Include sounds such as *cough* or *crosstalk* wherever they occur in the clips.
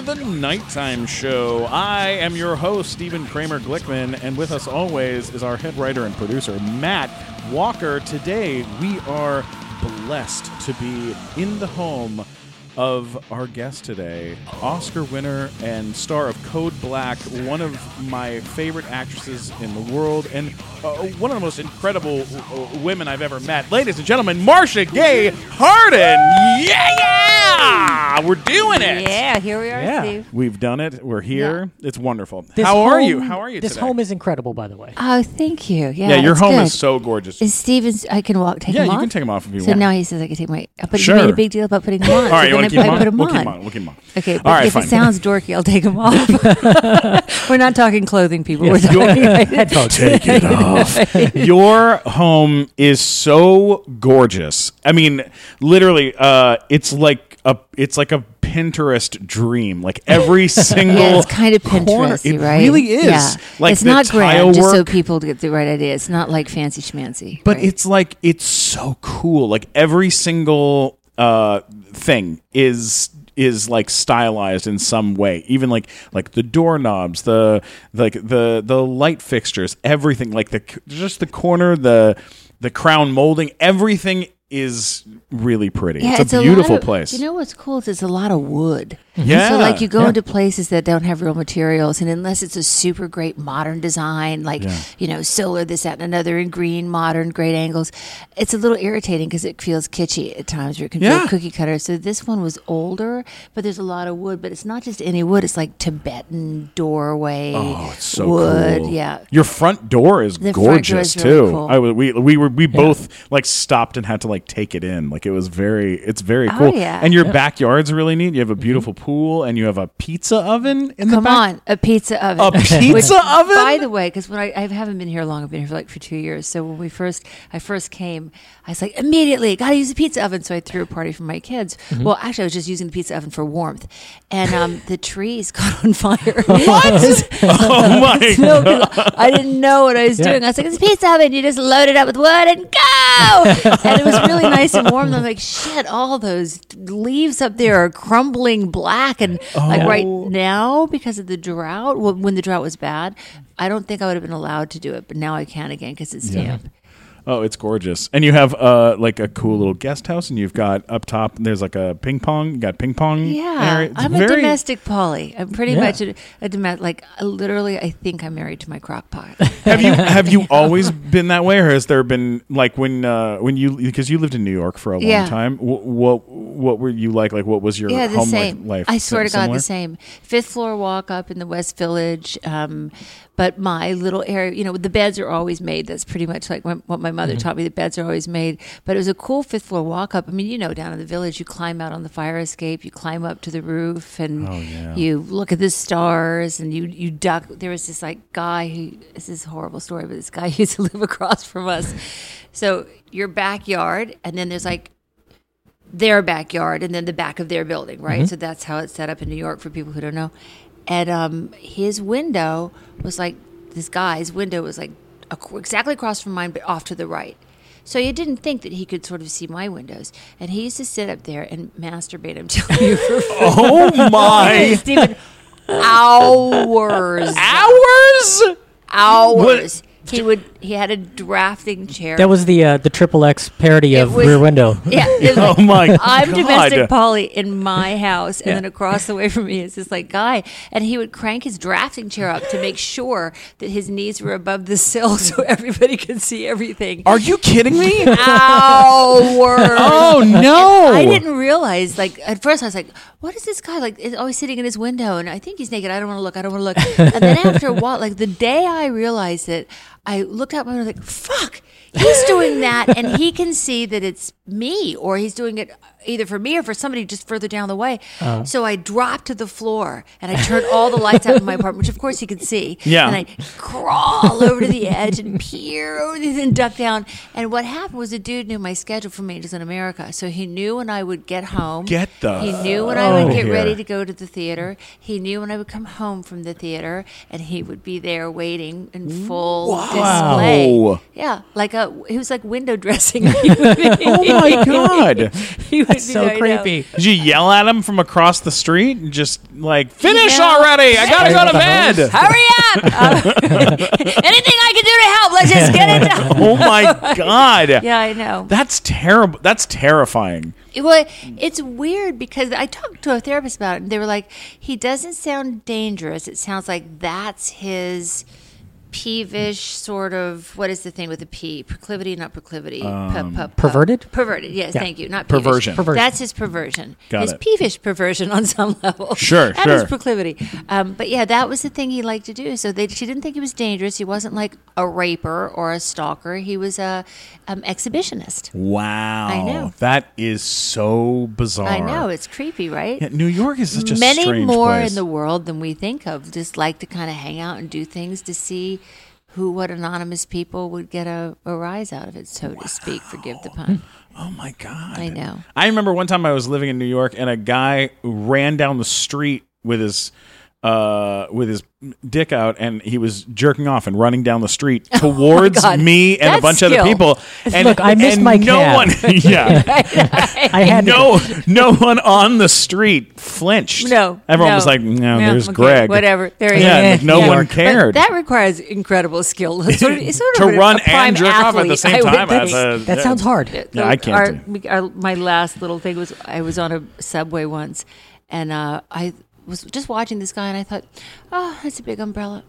the Nighttime Show. I am your host, Stephen Kramer Glickman, and with us always is our head writer and producer, Matt Walker. Today, we are blessed to be in the home of our guest today, Oscar winner and star of Code Black, one of my favorite actresses in the world, and uh, one of the most incredible uh, women I've ever met. Ladies and gentlemen, Marcia Gay Harden. Yeah, yeah! We're doing it. Yeah, here we are, Yeah. Steve. We've done it. We're here. It's wonderful. This How are you? How are you This today? home is incredible, by the way. Oh, thank you. Yeah, yeah, your home good. is so gorgeous. Is Steven's? I can walk. Take yeah, them you can take him off if you so want. now he says I can take my. But Sure. you made a big deal about putting them on. All right, so you want to keep I put them We'll on. keep on. We'll keep them on. Okay, but All right, if fine. it sounds dorky, I'll take them off. *laughs* We're not talking clothing, people. Yes. We're talking *laughs* Headphones. Take it off. *laughs* Your home is so gorgeous. I mean, literally, uh, it's like a it's like a Pinterest dream. Like every single Yeah, it's kind of Pinterest, Pinteresty, It right? really is. Yeah. Like it's not grand, just so people get the right idea. It's not like fancy schmancy. But right? it's like it's so cool. Like every single uh, thing is is like stylized in some way. Even like like the doorknobs, the like the the light fixtures, everything. Like the just the corner, the the crown molding, everything is really pretty. Yeah, it's, a beautiful of- place. You know what's cool is it's a lot of wood. Mm-hmm. Yeah, So like you go yeah. into places that don't have real materials, and unless it's a super great modern design, like Yeah. you know solar, this, that, and another, in green, modern, great angles, it's a little irritating because it feels kitschy at times, or it can Yeah. feel cookie cutter. So this one was older, but there's a lot of wood. But it's not just any wood; it's like Tibetan doorway Oh, it's so wood. cool. Yeah. Your front door is The front door gorgeous is really too. cool. I w- we we were we both like stopped and had to like take it in. Like it was very it's very Oh, cool. yeah. And your backyard's really neat. You have a beautiful pool and you have a pizza oven in the back. Come back. on, a pizza oven. A *laughs* pizza oven? By the way, because when I, I haven't been here long, I've been here for like for two years. So when we first, I first came, I was like immediately got to use a pizza oven. So I threw a party for my kids. Mm-hmm. Well, actually, I was just using the pizza oven for warmth, and um, the trees *laughs* caught on fire. *laughs* What? oh my No, 'cause I didn't know what I was doing. I was like, "It's a pizza oven. You just load it up with wood and go." and it was really nice and warm. And I'm like, "Shit! All those leaves up there are crumbling black." And like right oh. now, because of the drought, well, when the drought was bad, I don't think I would have been allowed to do it. But now I can again because it's damp. Oh, it's gorgeous. And you have uh like a cool little guest house and you've got up top there's like a ping pong, you got ping pong Yeah, area. I'm a domestic poly. I'm pretty Yeah. much a, a domestic. Like literally, I think I'm married to my crock pot. *laughs* Have you have you *laughs* always been that way, or has there been like when uh, when you because you lived in New York for a long Yeah. time? What, what what were you like? Like what was your yeah, home same. life? I swear to God, Similar? the same. Fifth floor walk up in the West Village. Um, but my little area, you know, the beds are always made. That's pretty much like what my mother Mm-hmm. taught me. The beds are always made. But it was a cool fifth floor walk up. I mean, you know, down in the village, you climb out on the fire escape, you climb up to the roof, and Oh, yeah. you look at the stars, and you you duck. There was this like guy who this is a horrible story, but this guy *laughs* used to live across from us. So your backyard, and then there's like their backyard and then the back of their building, right? So that's how it's set up in New York for people who don't know. And um, his window was like this guy's window was like exactly across from mine, but off to the right. So you didn't think that he could sort of see my windows, and he used to sit up there and masturbate. Telling you, for Oh my Stephen, hours, hours! hours. He would. He had a drafting chair. That was the uh, the triple X parody It of was- Rear Window. *laughs* Yeah. it was *laughs* Oh my god. I'm God. domestic Polly in my *laughs* house, and Yeah. then across the way from me is this like guy, and he would crank his drafting chair up to make sure that his knees were above the sill so everybody could see everything. Are you kidding me? Hours. oh no! I didn't realize. Like at first, I was like, "What is this guy like? Is always sitting in his window?" And I think he's naked. I don't want to look. I don't want to look. And then after a while, like the day I realized it, I looked out my window like, "Fuck." He's doing that, and he can see that it's me, or he's doing it either for me or for somebody just further down the way. Uh-huh. So I dropped to the floor and I turned all the lights out in my apartment, which of course he could see. Yeah. And I crawl over to the edge and peer over the and duck down. And what happened was the dude knew my schedule from Angels in America, so he knew when I would get home. Get the He knew when I would get here. ready to go to the theater. He knew when I would come home from the theater, and he would be there waiting in full display. Yeah, like a a he was like window *laughs* dressing. Oh my *laughs* god! *laughs* He would That's so there, know. creepy. Did you yell at him from across the street and just like finish Yeah. already? I gotta go to bed. Hurry up! Uh, anything I can do to help? Let's just get it done. Oh my god! Yeah, I know. That's terrible. That's terrifying. Well, it's weird because I talked to a therapist about it, and they were like, he doesn't sound dangerous. It sounds like that's his peevish sort of what is the thing with the P? Proclivity, not proclivity. Pu- pu- pu- Perverted? Perverted. Yes, Yeah. thank you. Not peevish. Perversion. Perversion. That's his perversion. Got his it. peevish perversion on some *laughs* level. Sure, and his sure. proclivity. Um, but yeah, that was the thing he liked to do. So they, she didn't think he was dangerous. He wasn't like a raper or a stalker. He was a um, exhibitionist. Wow. I know. That is so bizarre. I know it's creepy, right? Yeah, New York is such a many strange more place. in the world than we think of just like to kind of hang out and do things to see who what anonymous people would get a, a rise out of it so to speak. Forgive the pun. Oh my god. i know. I remember one time I was living in New York and a guy ran down the street with his uh with his dick out and he was jerking off and running down the street *laughs* towards Oh me and a That's bunch of other people. And, Look, I missed and my no cab. one *laughs* yeah. *laughs* I had to- no no one on the street flinched. no Everyone no. was like, no, Yeah, there's okay, Greg. whatever there he Yeah, is like, no Yeah. one But cared. that requires incredible skill It's sort of, it's sort to of run a prime and jerk off at the same time. think. As a, That sounds hard. Yeah, I can't Our, do. our, my last little thing was I was on a subway once, and uh, I was just watching this guy, and I thought, "Oh, that's a big umbrella."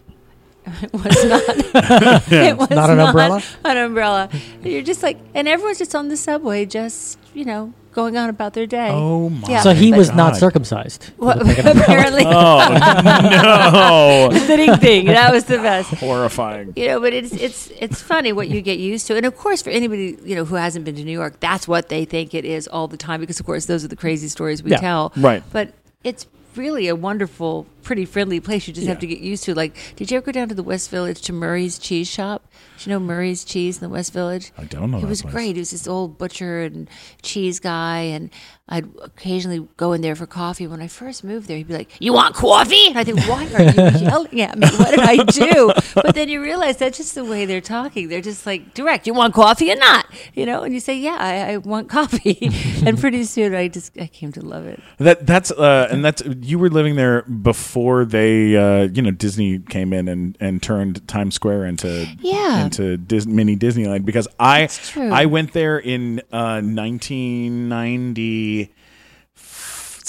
*laughs* It was not. *laughs* *laughs* it was Not an umbrella? An umbrella. You're just like, and everyone's just on the subway, just you know, going on about their day. Oh my Yeah. So he But- was not circumcised. Well, apparently, Oh no! ding ding. That was the best. Horrifying. you know but it's it's it's funny what you get used to and of course for anybody you know who hasn't been to new york that's what they think it is all the time because of course those are the crazy stories we Yeah, tell right. but it's really a wonderful pretty friendly place you just have to get used to. Like did you ever go down to the west village to murray's cheese shop? Do you know murray's cheese in the west village? I don't know that was place. great. He was this old butcher and cheese guy and i'd occasionally go in there for coffee. When i first moved there he'd be like you want coffee? And i think why are you *laughs* yelling at me? What did i do? But then you realize that's just the way they're talking. They're just like direct you want coffee or not? You know? And you say yeah i, I want coffee. *laughs* And pretty soon i just i came to love it. That that's uh, and that's you were living there before they uh, you know Disney came in and, and turned Times Square into Yeah. into Dis- mini Disneyland. Because I I went there in uh,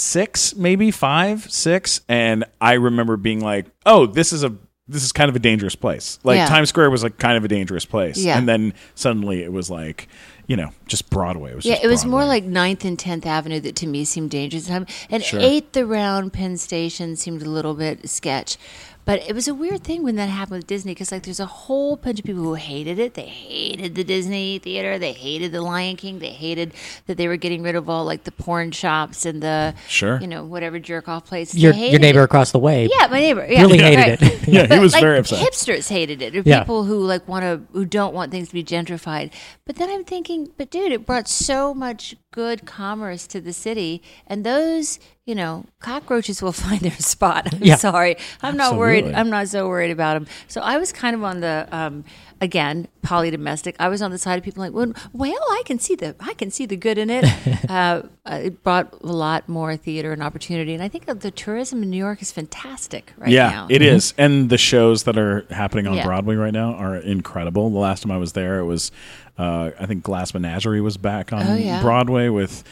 1996 maybe five six and I remember being like oh this is a this is kind of a dangerous place like Yeah. Times Square was like kind of a dangerous place Yeah. and then suddenly it was like you know just Broadway it was Yeah, it was more like 9th and 10th Avenue that to me seemed dangerous. And and Sure. 8th around Penn Station seemed a little bit sketch. But it was a weird thing when that happened with Disney because, like, there's a whole bunch of people who hated it. They hated the Disney theater. They hated the Lion King. They hated that they were getting rid of all, like, the porn shops and the, Sure. you know, whatever jerk off places. Your your neighbor it. across the way. Yeah, my neighbor. Yeah, Really *laughs* right. hated it. Yeah, he But, was like, very upset. Hipsters hated it. Or Yeah. people who like want to who don't want things to be gentrified. But then I'm thinking, but dude, it brought so much good commerce to the city, and those you know cockroaches will *laughs* find their spot. I'm Yeah. sorry, I'm not worried. I'm not so worried about them. So I was kind of on the um, again polydomestic. I was on the side of people like, well, well, I can see the I can see the good in it. uh, *laughs* uh, it brought a lot more theater and opportunity, and I think the tourism in New York is fantastic right yeah, now. it is. And the shows that are happening on Yeah. Broadway right now are incredible. The last time I was there, it was, uh, I think Glass Menagerie was back on Oh, yeah. Broadway with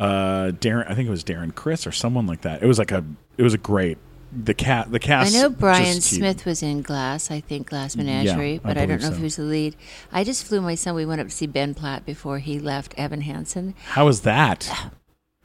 uh, Darren. I think it was Darren Criss or someone like that. It was like a, it was a great. The cat, the cast. I know Brian just keep- Smith was in Glass, I think Glass Menagerie, I but I, don't believe know if so. he was the lead. I just flew my son. We went up to see Ben Platt before he left Evan Hansen. How was that?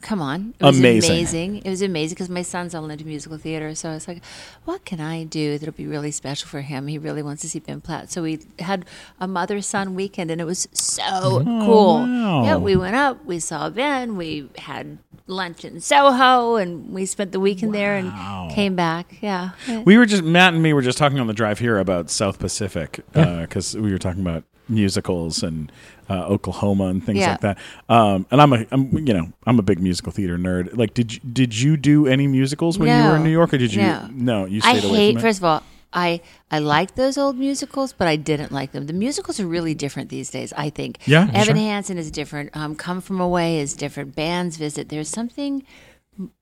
Come on, it was Amazing. amazing. It was amazing because my son's all into musical theater, so I was like, "What can I do that'll be really special for him? He really wants to see Ben Platt." So we had a mother-son weekend, and it was so oh, cool. Oh, wow. Yeah, we went up, we saw Ben, we had lunch in Soho, and we spent the weekend there and came back. Yeah, We were just Matt and me were just talking on the drive here about South Pacific because uh, we were talking about musicals and uh, Oklahoma and things Yeah. like that. Um, and I'm a I'm you know I'm a big musical theater nerd. Like, did you, did you do any musicals when you were in New York, or did you? No. you I stayed away hate. from it. First of all, I I like those old musicals, but I didn't like them. The musicals are really different these days. I think. Yeah, Evan sure. Hansen is different. Um, Come from Away is different. Bands Visit. There's something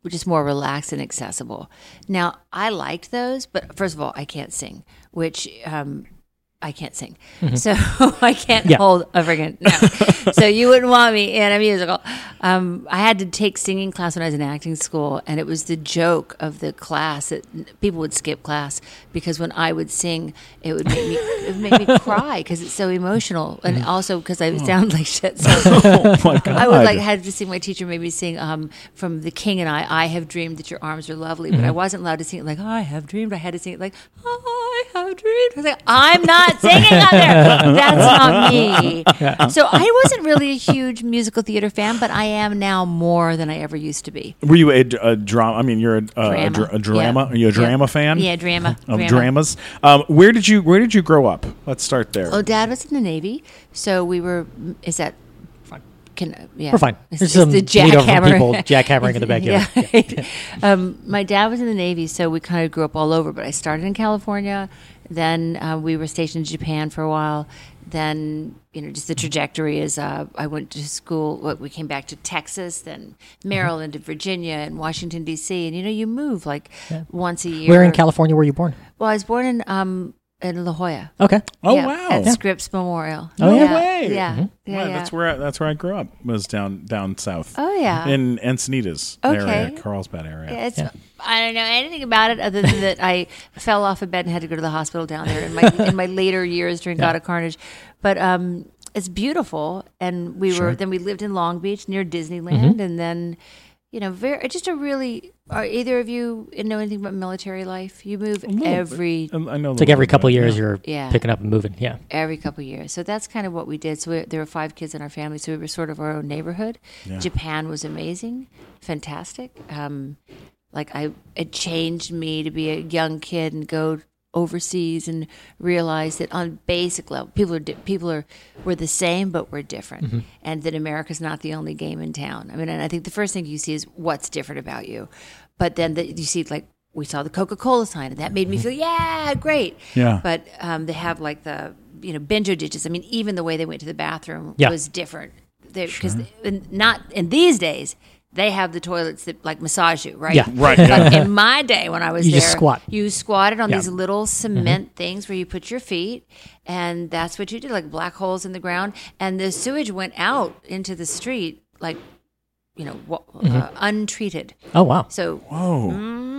just more relaxed and accessible. Now, I liked those, but first of all, I can't sing, which um, I can't sing, so *laughs* I can't Yeah. hold a friggin' no. *laughs* so you wouldn't want me in a musical. Um, I had to take singing class when I was in acting school, and it was the joke of the class that people would skip class because when I would sing, it would make me it would make me *laughs* cry because it's so emotional, and also because I sound like shit. So oh my god! I would like had to sing. My teacher made me sing um, from The King and I. I have dreamed that your arms are lovely, but I wasn't allowed to sing it like I have dreamed. I had to sing it like I have dreamed. I was like, I'm not singing *laughs* on there. That's not me. So I wasn't really a huge musical theater fan, but I am now more than I ever used to be. Were you a, a drama? I mean, you're a, a, a, Drama. dra- a drama. Yeah. Are you a Yeah. drama fan? Yeah, drama. Of Drama. dramas. Um, where did you Where did you grow up? Let's start there. Oh, Dad was in the Navy, so we were. Is that? Can, yeah, We're fine. It's, There's it's some the jackhammer. people jackhammering in the *laughs* backyard. Yeah. *laughs* um, my dad was in the Navy, so we kind of grew up all over. But I started in California. Then uh, we were stationed in Japan for a while. Then you know, just the trajectory is uh, I went to school. Well, we came back to Texas, then Maryland, and Virginia, and Washington D.C. And you know, you move like once a year. Where in California were you born? Well, I was born in um, in La Jolla. Okay. oh Yeah, wow! At Scripps Memorial. Oh, no yeah. way! Yeah. Yeah, Wow, yeah. That's where I, That's where I grew up. Was down down south. Oh, yeah. In Encinitas Okay. area, Carlsbad area. It's, Yeah. I don't know anything about it other than that I *laughs* fell off a bed and had to go to the hospital down there in my *laughs* in my later years during God of Carnage. But um, it's beautiful, and we Sure. were then we lived in Long Beach near Disneyland, and then you know, very just a really. Are either of you know anything about military life? You move little every Um, I know. It's like every couple of years you're Yeah. picking up and moving. Yeah. every couple of years. So that's kind of what we did. So we, there were five kids in our family, so we were sort of our own neighborhood. Japan was amazing, fantastic. Um, like I, it changed me to be a young kid and go overseas and realize that on basic level, people are di- people are we're the same, but we're different, and that America's not the only game in town. I mean, and I think the first thing you see is what's different about you, but then the, you see like. We saw the Coca Cola sign, and that made me feel, yeah, great. Yeah. But um, they have like the you know benjo ditches. I mean, even the way they went to the bathroom Yeah. was different. Because not in these days they have the toilets that like massage you, right? Yeah. Right, But yeah. in my day when I was You there, just squat. You squatted on Yeah. these little mm-hmm. cement things where you put your feet, and that's what you did, like black holes in the ground, and the sewage went out into the street, like you know, wa- uh, mm-hmm. untreated. Oh wow. So Whoa. Mm-hmm.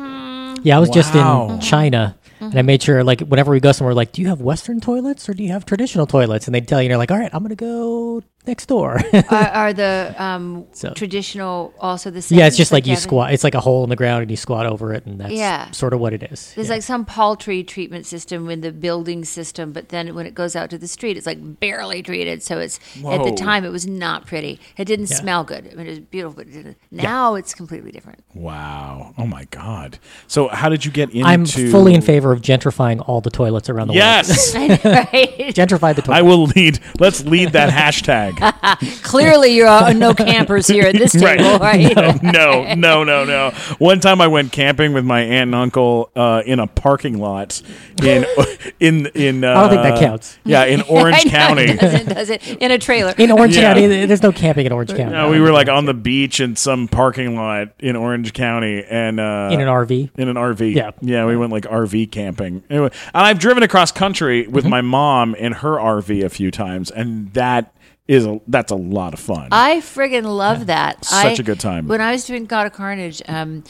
Yeah, I was just in China, and I made sure like whenever we go somewhere, like, do you have Western toilets or do you have traditional toilets? And they tell you, and you're like, all right, I'm gonna go next door. are, *laughs* are the um, So- traditional also the same? yeah, it's just like you having- squat. It's like a hole in the ground, and you squat over it, and that's Yeah. sort of what it is. There's Yeah. like some paltry treatment system in the building system, but then when it goes out to the street, it's like barely treated. So it's at the time it was not pretty. It didn't Yeah. smell good. I mean, it was beautiful, but it didn't. Now it's completely different. Wow. Oh my God. So how did you get into? I'm fully in favor of gentrifying all the toilets around the world. Yes. *laughs* I know, right? *laughs* Gentrify the toilets. I will lead. Let's lead that hashtag. *laughs* Clearly, you're uh, no campers here at this *laughs* table, right? no, no, no, no. One time I went camping with my aunt and uncle uh, in a parking lot in *laughs* in in. Uh, I don't think that counts. Yeah, in Orange County. It doesn't, does it? In a trailer. in Orange Yeah. County, there's no camping in Orange County. No, we were like on the beach in some parking lot in Orange County, and uh, in an RV. in an RV. Yeah. yeah, we went like RV camping. Anyway, and I've driven across country Mm-hmm. with my mom in her RV a few times, and that is a, that's a lot of fun. I friggin' love that. Such I- a good time. When I was doing God of Carnage, um,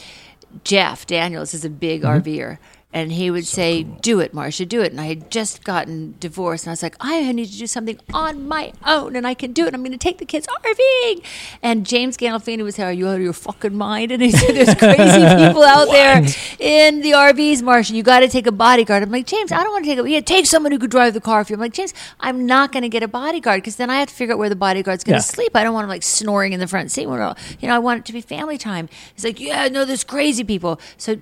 Jeff Daniels is a big Mm-hmm. RVer. And he would say, "Do it, Marcia, do it." And I had just gotten divorced, and I was like, "I need to do something on my own, and I can do it. I'm going to take the kids RVing." And James Gandolfini was say, "Are you out of your fucking mind?" And he said, "There's *laughs* crazy people out there in the RVs, Marcia. You got to take a bodyguard." I'm like, "James, I don't want to take a yeah, take someone who could drive the car for you." I'm like, "James, I'm not going to get a bodyguard because then I have to figure out where the bodyguard's going Yeah. to sleep. I don't want him like snoring in the front seat. You know, I want it to be family time." He's like, "Yeah, no, there's crazy people." So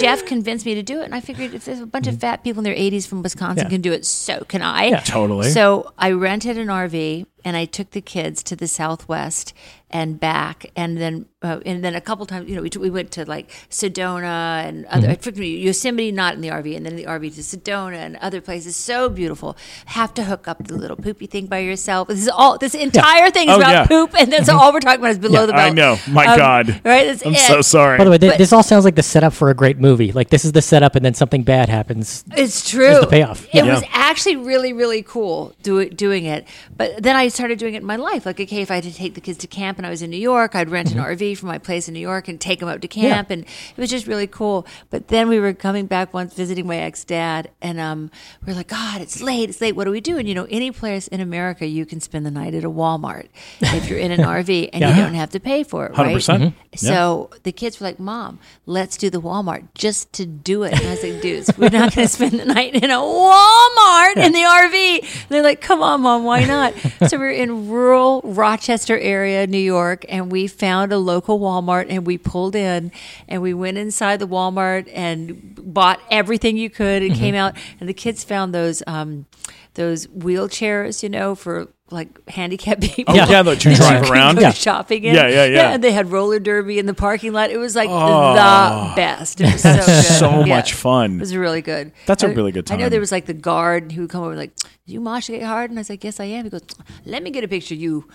Jeff convinced me to do it, and I figured if there's a bunch of fat people in their 80s from Wisconsin Mm-hmm. Yeah. can do it, so can I. Yeah. Totally. So I rented an RV. And I took the kids to the Southwest and back, and then uh, and then a couple times, you know, we, t- we went to like Sedona and other Mm-hmm. Yosemite, not in the RV, and then the RV to Sedona and other places. So beautiful. Have to hook up the little poopy thing by yourself. This is all. This entire thing is Oh, about yeah. poop, and that's all we're talking about is below the belt. I know. My Um, God. Right? That's I'm it. so sorry. By the way, th- But- this all sounds like the setup for a great movie. Like this is the setup, and then something bad happens. It's true. the payoff. It Yeah. was actually really, really cool do, doing it. But then I started doing it in my life. Like, okay, if I had to take the kids to camp and I was in New York, I'd rent an RV from my place in New York and take them up to camp. And it was just really cool. But then we were coming back once visiting my ex dad, and um, we are like, God, it's late. It's late. What do we do? And, you know, any place in America, you can spend the night at a Walmart if you're in an *laughs* RV and Yeah. you don't have to pay for it, right? 100%. Mhm. Yeah. So the kids were like, Mom, let's do the Walmart just to do it. And I was like, dudes, we're not going to spend the night in a Walmart in the RV. And they're like, come on, Mom, why not? so we're in rural Rochester area, New York, and we found a local Walmart and we pulled in and we went inside the Walmart and bought everything you could and came out. And the kids found those, um, those wheelchairs, you know, for like handicapped *laughs* people. Oh, yeah, that you drive can around. go Yeah. shopping in. Yeah, yeah, yeah. And they had roller derby in the parking lot. It was like Oh. the best. It was so good. so Yeah. much fun. It was really good. That's a I- really good time. I know there was like the guard who would come over and like, you mosh get hard?" And I was like, "Yes, I am." He goes, "Let me get a picture of you."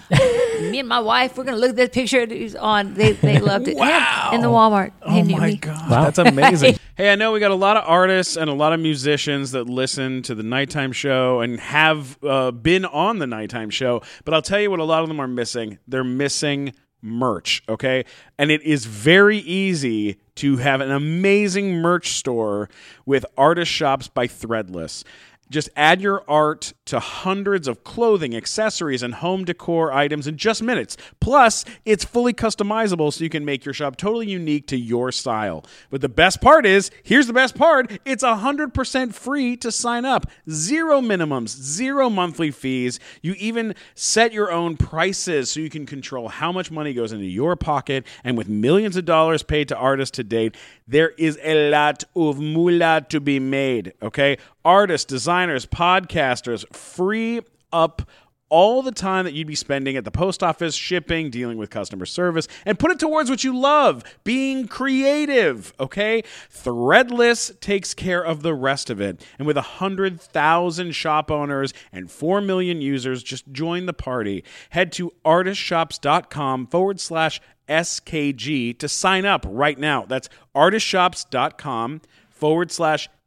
me and my wife, we're gonna look at that picture. It was on. They they loved it. Wow. in the Walmart. They Oh my me. god, Wow. that's amazing. *laughs* hey, I know we got a lot of artists and a lot of musicians that listen to the nighttime show and have uh, been on the nighttime show, but I'll tell you what a lot of them are missing. They're missing merch, okay? And it is very easy to have an amazing merch store with artist shops by Threadless. Just add your art to hundreds of clothing, accessories, and home decor items in just minutes. Plus, it's fully customizable so you can make your shop totally unique to your style. But the best part is here's the best part it's 100% free to sign up. Zero minimums, zero monthly fees. You even set your own prices so you can control how much money goes into your pocket. And with millions of dollars paid to artists to date, there is a lot of moolah to be made, okay? Artists, designers, podcasters, free up all the time that you'd be spending at the post office, shipping, dealing with customer service, and put it towards what you love being creative. Okay? Threadless takes care of the rest of it. And with 100,000 shop owners and 4 million users, just join the party. Head to artistshops.com forward slash SKG to sign up right now. That's artistshops.com forward slash SKG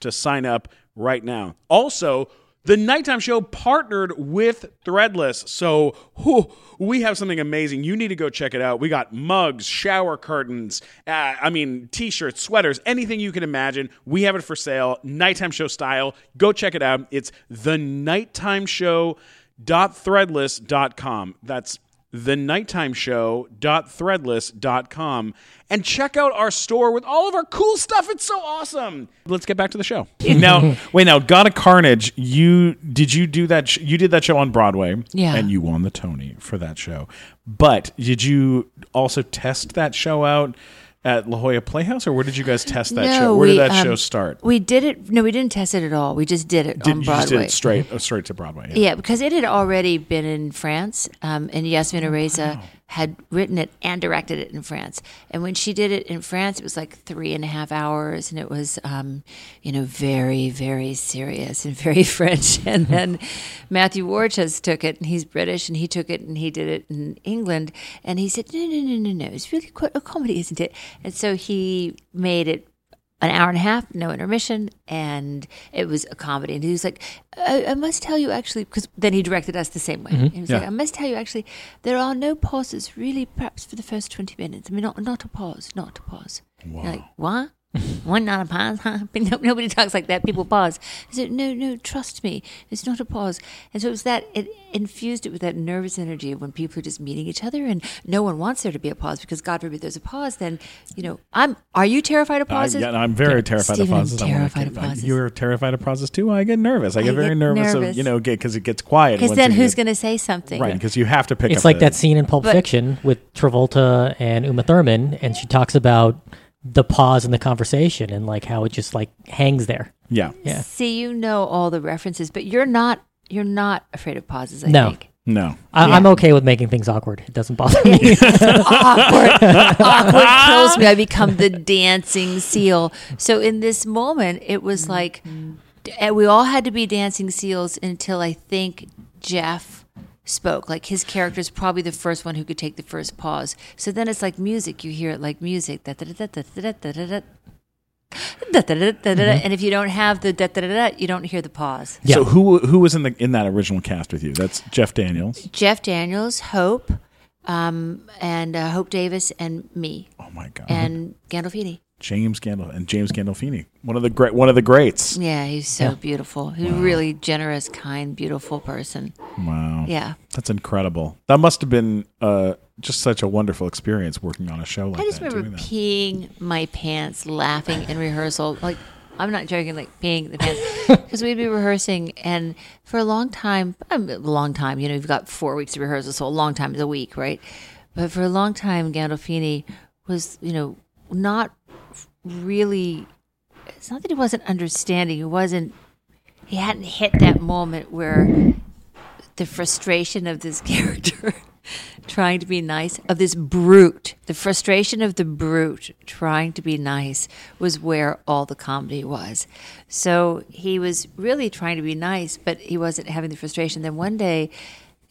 to sign up right now. Also, the nighttime show partnered with Threadless. So whew, we have something amazing. You need to go check it out. We got mugs, shower curtains, uh, I mean, t shirts, sweaters, anything you can imagine. We have it for sale, nighttime show style. Go check it out. It's the nighttime show show.threadless.com. That's the nighttime show.threadless.com and check out our store with all of our cool stuff. It's so awesome. Let's get back to the show. *laughs* now, wait, now, God of Carnage, you did you do that? Sh- you did that show on Broadway, Yeah. and you won the Tony for that show. But did you also test that show out at La Jolla Playhouse, or where did you guys test that show? Where did that um, show start? We did it. No, we didn't test it at all. We just did it Did, on you Broadway. just did it straight, uh, straight to Broadway. Yeah. Yeah, because it had already been in France, um, and Yasmina Reza had written it and directed it in France. And when she did it in France, it was like three and a half hours, and it was, um, you know, very, very serious and very *laughs* French. And then Matthew Warchus took it, and he's British, and he took it and he did it in England, and he said, no, no, no, no, no, it's really quite a comedy, isn't it? And so he made it an hour and a half, no intermission, and it was a comedy. And he was like, I, I must tell you actually, because then he directed us the same way. Mm-hmm. He was like, I must tell you actually, there are no pauses really, perhaps for the first 20 minutes. I mean, not, not a pause, not a pause. You're like, what? *laughs* One not a pause, huh? *laughs* But no, nobody talks like that. People pause. I said, no, no, trust me, it's not a pause. And so it was that it infused it with that nervous energy of when people are just meeting each other, and no one wants there to be a pause because God forbid there's a pause. Then you know, I'm. Are you terrified of I, pauses? yeah, I'm very terrified Stephen, of I'm pauses. I wanna terrified of get- I- pauses. You're terrified of pauses too. I get nervous. I get I very get nervous, Of, you know, because it gets quiet. Because then who's going to say something? right? Because you have to pick. Up. It's like the- that scene in Pulp But- Fiction with Travolta and Uma Thurman, and she talks about the pause in the conversation and like how it just like hangs there. Yeah, Yeah. See, you know all the references, but you're not you're not afraid of pauses. I No. think. No. I, Yeah. I'm okay with making things awkward. It doesn't bother me. *laughs* awkward. awkward *laughs* kills me. I become the dancing seal. So in this moment, it was like mm-hmm. eh, we all had to be dancing seals until I think Jeff spoke. Like his character is probably the first one who could take the first pause. So then it's like music. You hear it like music. And if you don't have the da da da da, you don't hear the pause. Yeah. So who who was in the in that original cast with you? That's Jeff Daniels. Jeff Daniels, Hope, um, and uh, Hope Davis, and me. Oh my god. And Gandolfini. James Gandol and James Gandolfini. One of the great one of the greats. Yeah, he's so beautiful. He's a really generous, kind, beautiful person. Wow. Yeah. That's incredible. That must have been uh, just such a wonderful experience working on a show like that. I just that. remember peeing my pants, laughing in rehearsal. Like, I'm not joking, like peeing the pants. *laughs* Because we'd be rehearsing, and for a long time, a long time, you know, you've got four weeks of rehearsal, so a long time is a week, right? But for a long time, Gandolfini was, you know, not really, it's not that he wasn't understanding, he wasn't, he hadn't hit that moment where the frustration of this *laughs* character trying to be nice, of this brute, the frustration of the brute trying to be nice was where all the comedy was. So he was really trying to be nice, but he wasn't having the frustration. Then one day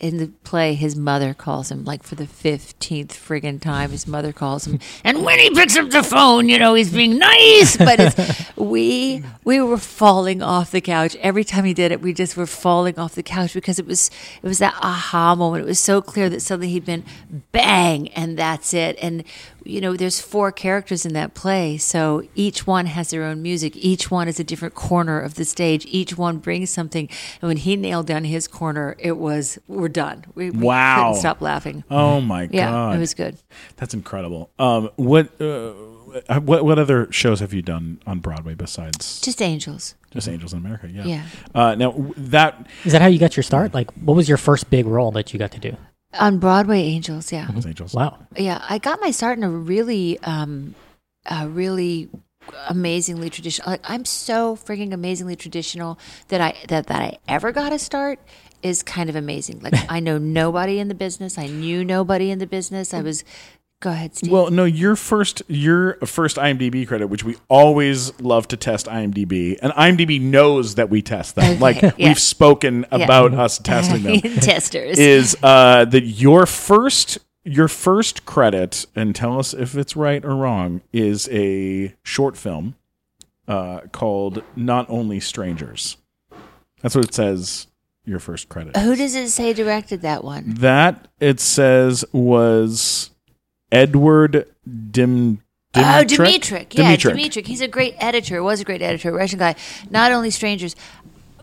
in the play, his mother calls him, like for the 15th friggin' time, his mother calls him. And when he picks up the phone, you know, he's being nice. But *laughs* we, we were falling off the couch. Every time he did it, we just were falling off the couch because it was, it was that aha moment. It was so clear that suddenly he'd been bang, and that's it. And, you know, there's four characters in that play. So each one has their own music. Each one is a different corner of the stage. Each one brings something. And when he nailed down his corner, it was, we're done. We, we Wow. couldn't stop laughing. Oh my Yeah, god. it was good. That's incredible. Um, what uh, what what other shows have you done on Broadway besides Just angels. just Angels in America? Yeah. Yeah. Uh, now that Is that how you got your start? Like, what was your first big role that you got to do? On Broadway, angels. Yeah. was Angels. Wow. Yeah. I got my start in a really, um, a really amazingly traditional. Like, I'm so freaking amazingly traditional that I, that, that I ever got a start is kind of amazing. Like, *laughs* I know nobody in the business. I knew nobody in the business. I was, go ahead, Steve. Well, no, your first your first IMDb credit, which we always love to test IMDb, and IMDb knows that we test them. Okay, like yeah. we've spoken about us testing them. *laughs* Testers. is uh, that your first your first credit, and tell us if it's right or wrong, is a short film uh, called "Not Only Strangers." That's what it says. Your first credit. Who does it say directed that one? that it says was Edward Dim. Oh? Dmytryk. Yeah. Dmytryk. He's a great editor. Was a great editor. Russian guy. Not only strangers,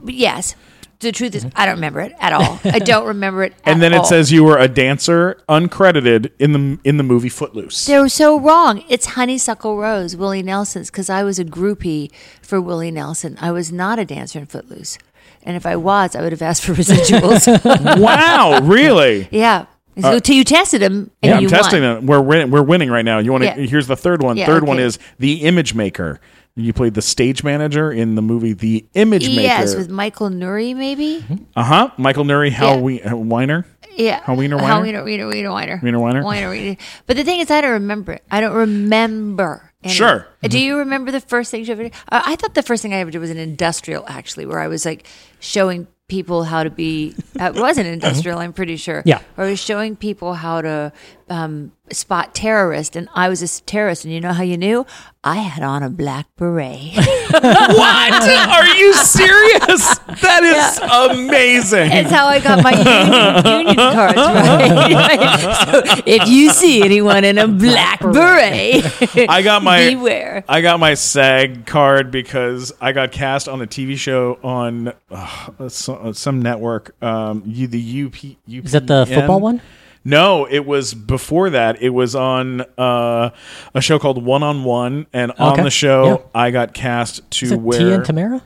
but yes. The truth is, I don't remember it at all. I don't remember it. *laughs* And then all. it says you were a dancer, uncredited in the in the movie Footloose. They were so wrong. It's Honeysuckle Rose, Willie Nelson's, because I was a groupie for Willie Nelson. I was not a dancer in Footloose. And if I was, I would have asked for *laughs* residuals. *laughs* wow, really? yeah. So till you tested them and Uh, Yeah, I'm testing won. it. We're winning. We're winning right now. You want to? Yeah. Here's the third one. Yeah, third one is the Image Maker. You played the stage manager in the movie The Image Yes, Maker. Yes, with Michael Nouri, maybe? uh huh. Michael Nouri, Hal Yeah. We- uh, Weiner. Yeah. How Wiener How Weiner? Wiener, Wiener, Wiener Weiner. Wiener Weiner? Wiener, Wiener. But the thing is, I don't remember it. I don't remember. any. Sure. Do you remember the first thing you ever did? I, I thought the first thing I ever did was an industrial, actually, where I was like showing people how to be. It was an *laughs* industrial, I'm pretty sure. Yeah. Where I was showing people how to um, spot terrorist, and I was a terrorist. And you know how you knew? I had on a black beret. *laughs* What? Are you serious? That is amazing. That's how I got my union, union cards, right? *laughs* so if you see anyone in a black beret, I got my beware. I got my SAG card because I got cast on a TV show on uh, some, some network. Um, you the UP, UPN. Is that the football one? No, it was before that. It was on uh, a show called One on One, and on Okay. the show, Yeah. I got cast to Is it wear. Tia and Tamera?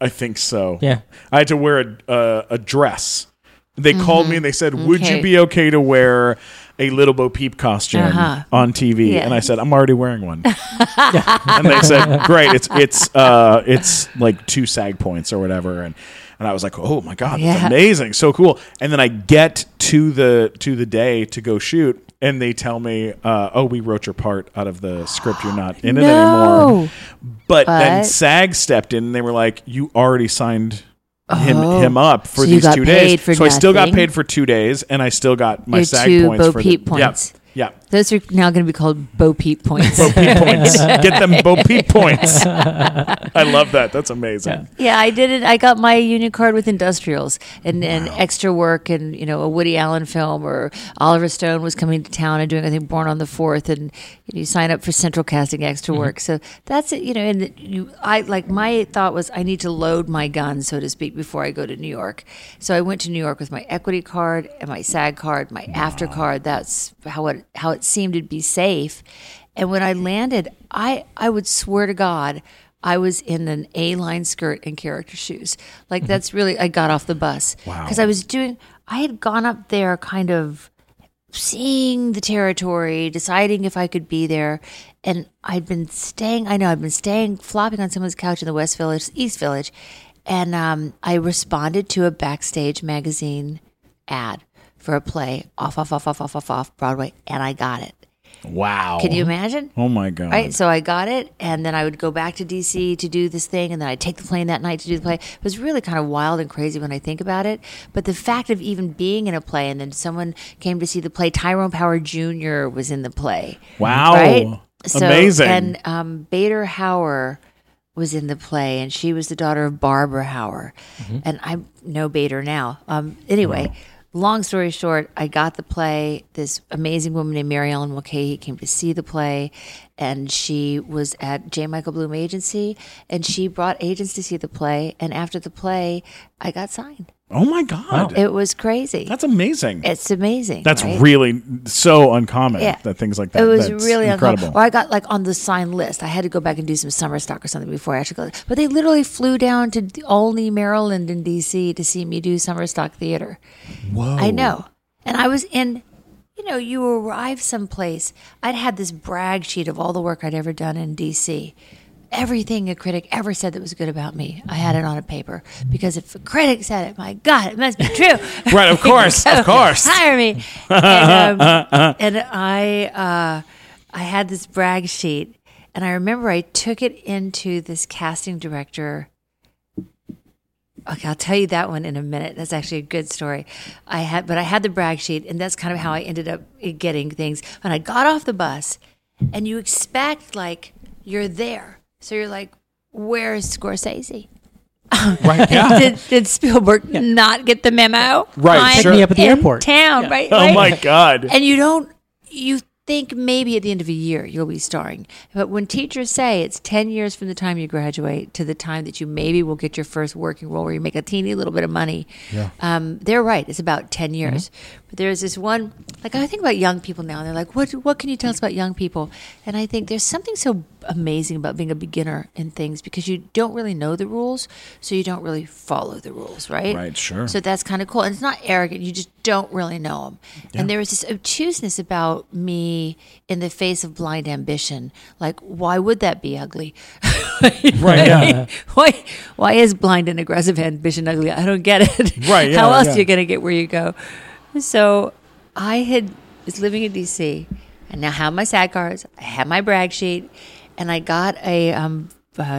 I think so. Yeah. I had to wear a uh, a dress. They called me and they said, "Would you Mm-hmm. Be okay to wear a little Bo Peep costume Uh-huh. on TV, Yeah. and I said, "I'm already wearing one." *laughs* and they said, "Great, it's it's uh, it's like two SAG points or whatever." And and I was like, "Oh my god, that's Yeah. amazing, so cool!" And then I get to the to the day to go shoot. And they tell me, uh, "Oh, we wrote your part out of the script. You're not in it No. anymore." But, then SAG stepped in and they were like, "You already signed him Oh. him up for So these two days." so I still got paid for two days, and I still got my Your SAG points Bo for Peep the, points. Yeah, Those are now going to be called Bo Peep points. Bo Peep points. *laughs* Get them Bo Peep points. *laughs* I love that. That's amazing. Yeah, I did it. I got my union card with industrials and, and extra work and, you know, a Woody Allen film or Oliver Stone was coming to town and doing, I think, Born on the Fourth. And you sign up for central casting extra mm-hmm. work. So that's it, you know, and you, I like my thought was I need to load my gun, so to speak, before I go to New York. So I went to New York with my equity card and my SAG card, my after card. That's how it, how it seemed to be safe. And when I landed, I, I would swear to God, I was in an A line skirt and character shoes. Like that's really I got off the bus. Wow. Because I was doing I had gone up there kind of seeing the territory, deciding if I could be there. And I'd been staying I know I'd been staying flopping on someone's couch in the West Village, East Village. And um, I responded to a backstage magazine ad for a play off, off, off, off, off, off, off Broadway, and I got it. Wow. Can you imagine? Oh my god. Right. So I got it, and then I would go back to DC to do this thing, and then I'd take the plane that night to do the play. It was really kind of wild and crazy when I think about it. But the fact of even being in a play, and then someone came to see the play, Tyrone Power Jr. was in the play. Wow. Right. So, Amazing. And um, Bader Hauer was in the play, and she was the daughter of Barbara Hauer. And I know Bader now. Um, anyway, long story short, I got the play. This amazing woman named Mary Ellen Mulcahy came to see the play, and she was at J. Michael Bloom Agency, and she brought agents to see the play. And after the play, I got signed. oh my god. It was crazy. That's amazing. it's amazing. That's right? really so uncommon Yeah. that things like that. It was That's really incredible. incredible. Or I got like on the sign list. I had to go back and do some summer stock or something before I actually go. But they literally flew down to Olney, Maryland, in D.C. to see me do summer stock theater. Whoa. I know, and I was in. You know, you arrive someplace. I'd had this brag sheet of all the work I'd ever done in D.C. Everything a critic ever said that was good about me, I had it on a paper because if a critic said it, my God, it must be true. *laughs* Right, of *laughs* course, of course. hire me. And, um, *laughs* and I, uh, I had this brag sheet, and I remember I took it into this casting director. Okay, I'll tell you that one in a minute. That's actually a good story. I had, but I had the brag sheet, and that's kind of how I ended up getting things. When I got off the bus, and you expect like you're there, so you're like, "Where's Scorsese?" *laughs* Right. *laughs* Yeah. did, did Spielberg not get the memo? Right, I'm sure. Pick me up at the in airport. Town, right? Oh right? my god. And you don't. You think maybe at the end of a year you'll be starring, but when teachers say it's ten years from the time you graduate to the time that you maybe will get your first working role where you make a teeny little bit of money, um, they're right. It's about ten years. But there's this one. Like I think about young people now, and they're like, "What? What can you tell us about young people?" And I think there's something so amazing about being a beginner in things because you don't really know the rules, so you don't really follow the rules, right? Right, sure. So that's kind of cool, and it's not arrogant. You just don't really know them. And there was this obtuseness about me in the face of blind ambition. Like, why would that be ugly? *laughs* Right, yeah. why? Why is blind and aggressive ambition ugly? I don't get it. Right, yeah, How else yeah. are you going to get where you go? So, I had was living in D.C. and now have my SAG cards. I had my brag sheet, and I got a um,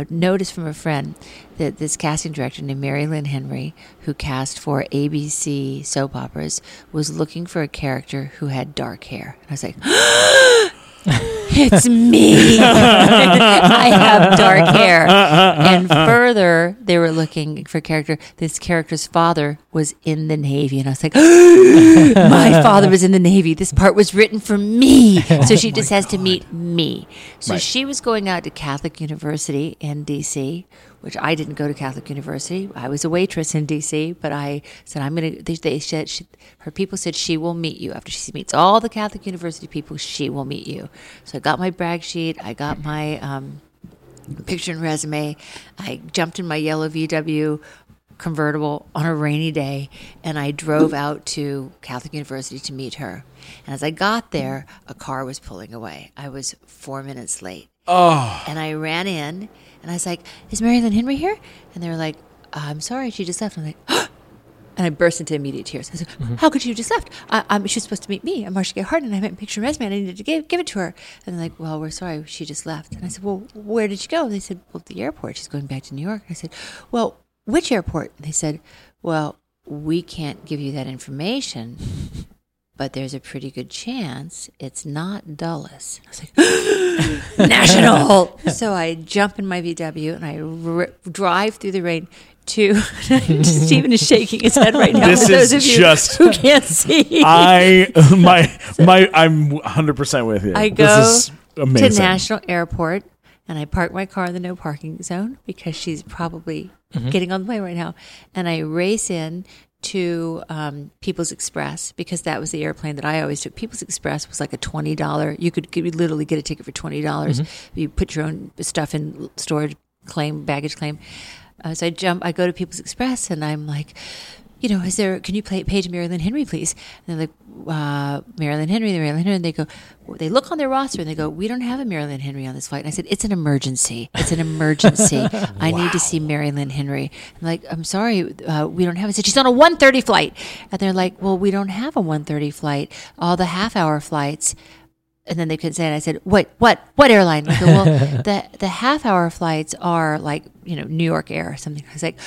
notice from a friend that this casting director named Mary Lynn Henry, who cast for ABC soap operas, was looking for a character who had dark hair. And I was like, *gasps* *gasps* it's me. *laughs* I have dark hair. And further, they were looking for character. This character's father was in the Navy. And I was like, *gasps* my father was in the Navy. This part was written for me. So she just has to meet me. So Right. she was going out to Catholic University in DC, which I didn't go to Catholic University. I was a waitress in DC, but I said, I'm going to, they, they said, she, her people said she will meet you. After she meets all the Catholic University people, she will meet you. So I got my brag sheet. I got my, um, picture and resume. I jumped in my yellow VW, convertible on a rainy day, and I drove out to Catholic University to meet her. And as I got there, a car was pulling away. I was four minutes late. Oh. And I ran in, and I was like, "Is Marilyn Henry here?" And they were like, uh, "I'm sorry, she just left." I'm like. And I burst into immediate tears. I said, mm-hmm. "How could she have just left? I, I'm, she's supposed to meet me. I'm Marcia Gay Harden. I haven't picture resume. and I needed to give, give it to her." And they're like, "Well, we're sorry. She just left." And I said, "Well, where did she go?" And They said, "Well, the airport. She's going back to New York." I said, "Well, which airport?" And they said, "Well, we can't give you that information, but there's a pretty good chance it's not Dulles." I was like, *gasps* "National!" *laughs* so I jump in my VW and I r- drive through the rain to. *laughs* Stephen is shaking his head right now. This is of you just- who can't see. I *laughs* my my I'm 100 percent with you. I go this is amazing. to National Airport and I park my car in the no parking zone because she's probably Mm-hmm. getting on the way right now. And I race in to um, People's Express because that was the airplane that I always took. People's Express was like a twenty dollar. You could get, literally get a ticket for twenty dollars. Mm-hmm. You put your own stuff in storage claim, baggage claim. Uh, so I jump. I go to People's Express and I'm like. You know, is there? Can you play page Marilyn Henry, please? And they're like, uh, Marilyn Henry, the Marilyn Henry. And they go, they look on their roster and they go, we don't have a Marilyn Henry on this flight. And I said, it's an emergency. It's an emergency. *laughs* I need to see Marilyn Henry. I'm like, I'm sorry, uh, we don't have. I said, she's on a 1:30 flight. And they're like, well, we don't have a 1:30 flight. All the half hour flights. And then they couldn't say it. I said, "What? What? What airline?" Go, "Well, *laughs* the the half hour flights are like you know New York Air or something." I was like,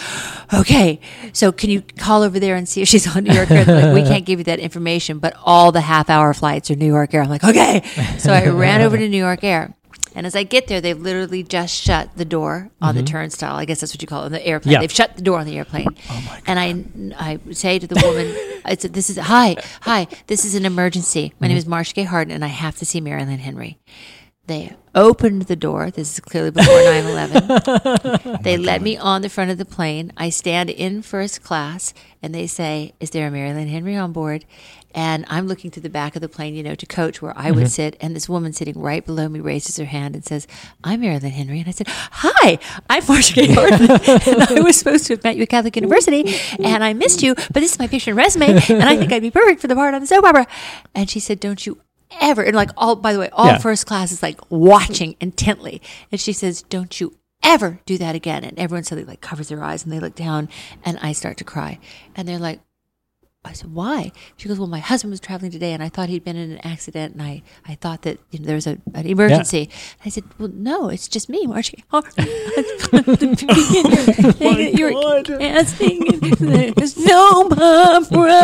"Okay, so can you call over there and see if she's on New York Air?" They're like, we can't give you that information, but all the half hour flights are New York Air. I'm like, "Okay." So I ran over to New York Air. And as I get there, they've literally just shut the door on the turnstile. I guess that's what you call it, on the airplane. Yeah. They've shut the door on the airplane. Oh my God. And I, I say to the woman, I said, this is, hi, hi, this is an emergency. My name is Marcia Gay Harden, and I have to see Marilyn Henry. They opened the door. This is clearly before 9 11. *laughs* they let me on the front of the plane. I stand in first class, and they say, Is there a Marilyn Henry on board? And I'm looking to the back of the plane, you know, to coach where I would mm-hmm. sit. And this woman sitting right below me raises her hand and says, I'm Marilyn Henry. And I said, Hi, I'm Marcia Gay Harden. and I was supposed to have met you at Catholic University, and I missed you, but this is my picture and resume, and I think I'd be perfect for the part on the soap opera. And she said, Don't you ever and like all by the way all Yeah. first class is like watching intently and she says don't you ever do that again and everyone suddenly like covers their eyes and they look down and i start to cry and they're like I said, why? She goes, well, my husband was traveling today and I thought he'd been in an accident and I, I thought that you know, there was a, an emergency. I said, well, no, it's just me, Marcia. Oh, you're God. dancing. and There's no opera.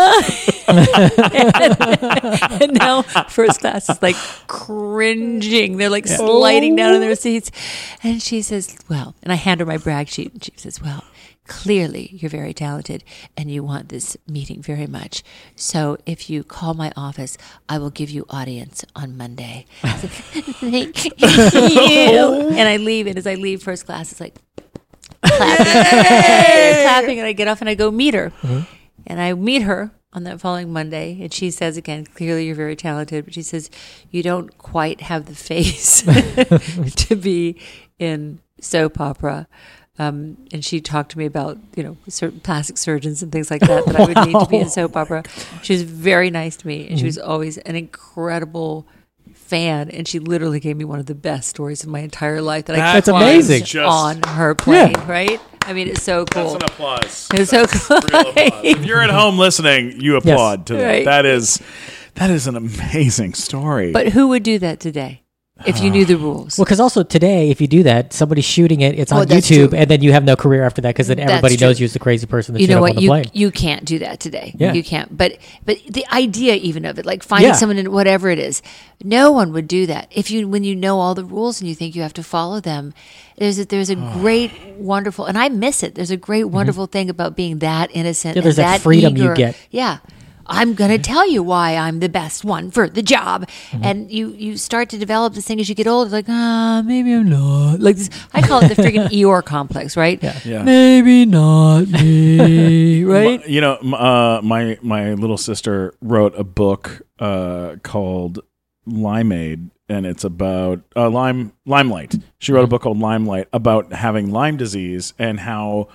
*laughs* and, and now first class is like cringing. They're like sliding down in their oh. seats. And she says, well, and I hand her my brag sheet and she says, well, clearly you're very talented and you want this meeting very much. So if you call my office, I will give you audience on Monday. *laughs* Thank you. *laughs* And I leave, and as I leave first class, it's like clapping, clapping, and I get off and I go meet her. Mm-hmm. And I meet her on that following Monday, and she says again, clearly you're very talented, but she says, you don't quite have the face *laughs* to be in soap opera. Um, and she talked to me about, you know, certain plastic surgeons and things like that that I would need to be in *laughs* soap opera. She was very nice to me, and she was always an incredible fan. And she literally gave me one of the best stories of my entire life that I That's climbed amazing. Just- on her plane, right? I mean, it's so That's cool. an applause. It's so cool. real applause. *laughs* If you're at home listening, you applaud to that. Right. That is that is an amazing story. But who would do that today if you knew the rules? Well, because also today, if you do that, somebody's shooting it. It's Oh, on that's YouTube, true. and then you have no career after that because then everybody knows you as the crazy person that you know what on the you plane. you can't do that today Yeah. you can't but but the idea even of it like finding Yeah. someone in whatever it is no one would do that if you when you know all the rules and you think you have to follow them there's a, there's a *sighs* great wonderful and i miss it there's a great wonderful thing about being that innocent Mm-hmm. Yeah, there's and that freedom you get. yeah I'm gonna tell you why I'm the best one for the job, Mm-hmm. and you you start to develop this thing as you get older. Like ah, maybe I'm not. Like this, I call it the freaking *laughs* Eeyore complex, right? Yeah. Yeah. Maybe not *laughs* me, right? My- you know, uh, my my little sister wrote a book uh, called Limeade, and it's about uh, lime limelight. She wrote a book called Limelight about having Lyme disease and how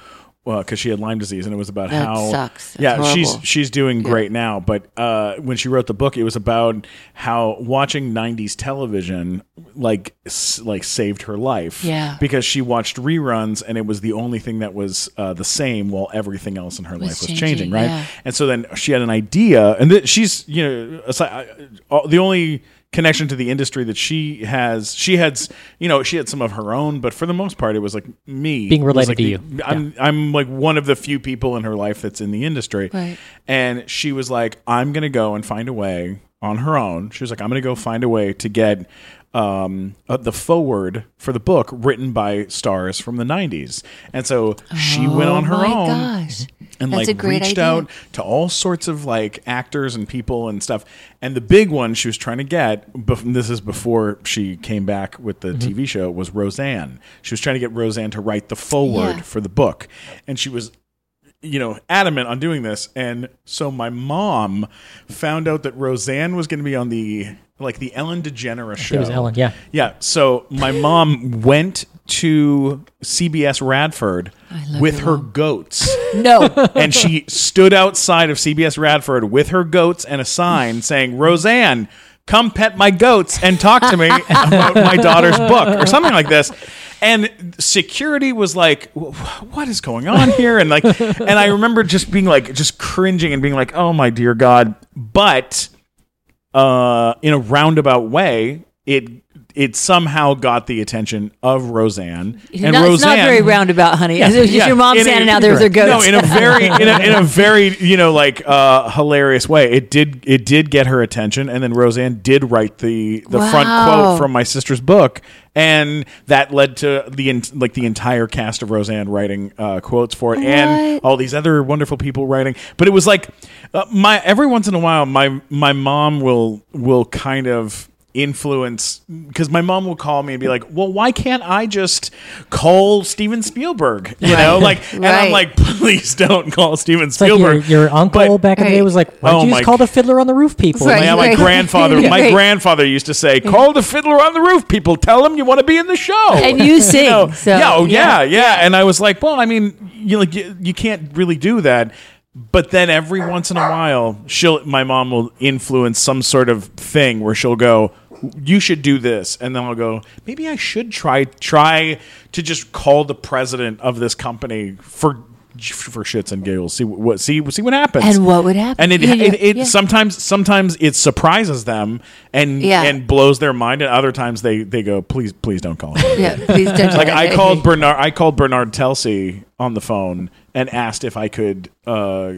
well, because she had Lyme disease, and it was about That how sucks. That's yeah, she's horrible. she's doing great now. But uh, when she wrote the book, it was about how watching '90s television like s- like saved her life. Yeah. because she watched reruns, and it was the only thing that was uh, the same, while everything else in her life was changing. changing, right? yeah. And so then she had an idea, and th- she's you know aside, uh, the only connection to the industry that she has. She had you know she had some of her own, but for the most part, it was like me Being It related like to the- you. I'm I'm like one of the few people in her life that's in the industry, Right. and she was like, I'm gonna go and find a way on her own. She was like, I'm gonna go find a way to get um, uh, the forward for the book written by stars from the 90s, and so she went on her oh my own gosh. And That's like reached idea. out to all sorts of like actors and people and stuff. And the big one she was trying to get, this is before she came back with the Mm-hmm. TV show, was Roseanne. She was trying to get Roseanne to write the foreword Yeah. for the book, and she was. You know, adamant on doing this, and so my mom found out that Roseanne was going to be on the like the Ellen DeGeneres show. It was Ellen, yeah. Yeah. So my mom went to CBS Radford with her mom. goats *laughs* No. and she stood outside of CBS Radford with her goats and a sign saying, Roseanne, come pet my goats and talk to me *laughs* about my daughter's book or something like this. And security was like, "What is going on here?" And like, and I remember just being like, just cringing and being like, "Oh my dear God!" But uh, in a roundabout way, it it somehow got the attention of Roseanne. And no, Roseanne, it's not very roundabout, honey. It was just yeah, your mom in a- standing out there with her goats. No, in a very, in a, in a *laughs* very, you know, like uh, hilarious way. It did, it did get her attention, and then Roseanne did write the the front quote from my sister's book, and that led to the like the entire cast of Roseanne writing uh, quotes for it, and all these other wonderful people writing. But it was like uh, my every once in a while, my my mom will will kind of influence because my mom will call me and be like well why can't i just call steven spielberg you know like *laughs* and i'm like please don't call steven It's like your, spielberg your uncle But- back in the day was like, why Oh don't you my just call the fiddler on the roof people? Right. yeah, my Right. grandfather *laughs* my Right. grandfather used to say call the fiddler on the roof people tell him you want to be in the show And *laughs* you sing, know? so, yeah oh yeah, yeah. yeah and i was like well i mean you like you, you can't really do that but then every once in a while she'll my mom will influence some sort of thing where she'll go you should do this and then i'll go maybe i should try try to just call the president of this company for for shits and giggles see what see see what happens And what would happen? and it Yeah, it, it yeah. sometimes sometimes it surprises them and Yeah. and blows their mind and other times they they go please please don't call him yeah, please don't. *laughs* like. I called Bernard I called Bernard Telsey on the phone and asked if I could uh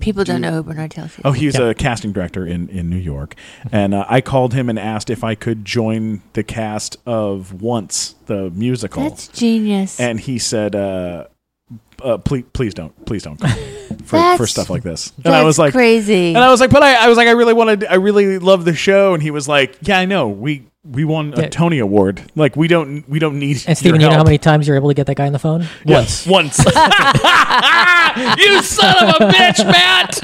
People don't know who Bernard Telsey. oh he's a casting director in in New York and uh, I called him and asked if I could join the cast of Once the musical That's genius. and he said uh uh, please, please don't, please don't call me for, for stuff like this. And That's I was like, crazy. and I was like, but I, I was like, I really wanted, I really love the show. And he was like, yeah, I know. We we won a Yeah. Tony Award. Like we don't we don't need. And Steven, you know how many times you're able to get that guy on the phone? Once. Once. *laughs* *laughs* you son of a bitch, Matt.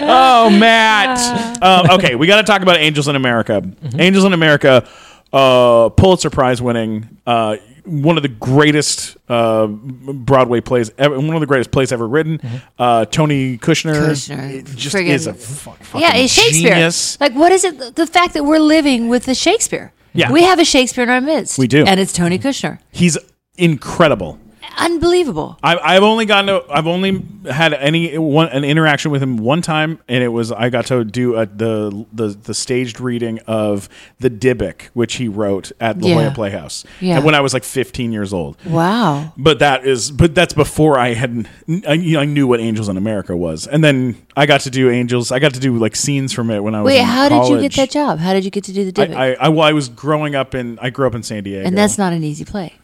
Oh, Matt. *laughs* Um, okay, we got to talk about Angels in America. Angels in America, uh, Pulitzer Prize winning, uh, one of the greatest uh, Broadway plays ever, one of the greatest plays ever written. Uh, Tony Kushner, Kushner. just Friggin- is a fu- fucking yeah, it's Shakespeare. genius. Like, what is it? The fact that we're living with the Shakespeare. Yeah. we have a Shakespeare in our midst. We do. and it's Tony Kushner. He's incredible. Unbelievable. I, I've only gotten to, I've only had any one an interaction with him one time, and it was I got to do a, the the the staged reading of the Dybbuk, which he wrote at La Jolla Yeah. Playhouse, Yeah. and when I was like 15 years old. Wow. But that is, but that's before I had, I, you know, I knew what Angels in America was, and then I got to do Angels. I got to do like scenes from it when I was. Wait, how did you get that job? How did you get to do the I, Dybbuk? I, I, well, I was growing up in. I grew up in San Diego, and that's not an easy play.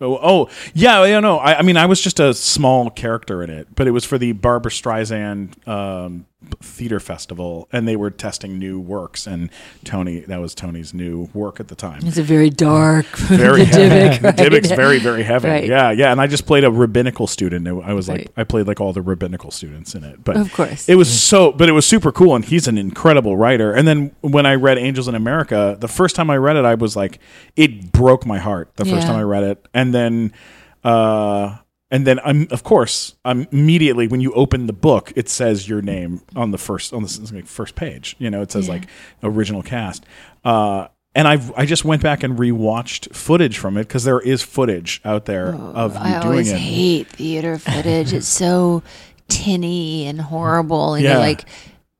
Oh, oh yeah, yeah, no. I, I mean, I was just a small character in it, but it was for the Barbra Streisand um, theater festival, and they were testing new works. And Tony, that was Tony's new work at the time. It's a very dark, *laughs* Very. *laughs* Dybbuk, *laughs* right? Dybbuk's very, very heavy. Right. Yeah, yeah. And I just played a rabbinical student. I was like, Right. I played like all the rabbinical students in it. But Of course. it was so. But it was super cool, and he's an incredible writer. And then when I read Angels in America, the first time I read it, I was like, it broke my heart. The first Yeah. time I read it, and then. uh and then I'm of course I'm immediately when you open the book it says your name on the first on the first page you know it says Yeah. like original cast uh, and I I just went back and rewatched footage from it because there is footage out there of you Oh, I doing always it hate theater footage. it's so *laughs* tinny and horrible, and Yeah. you're like,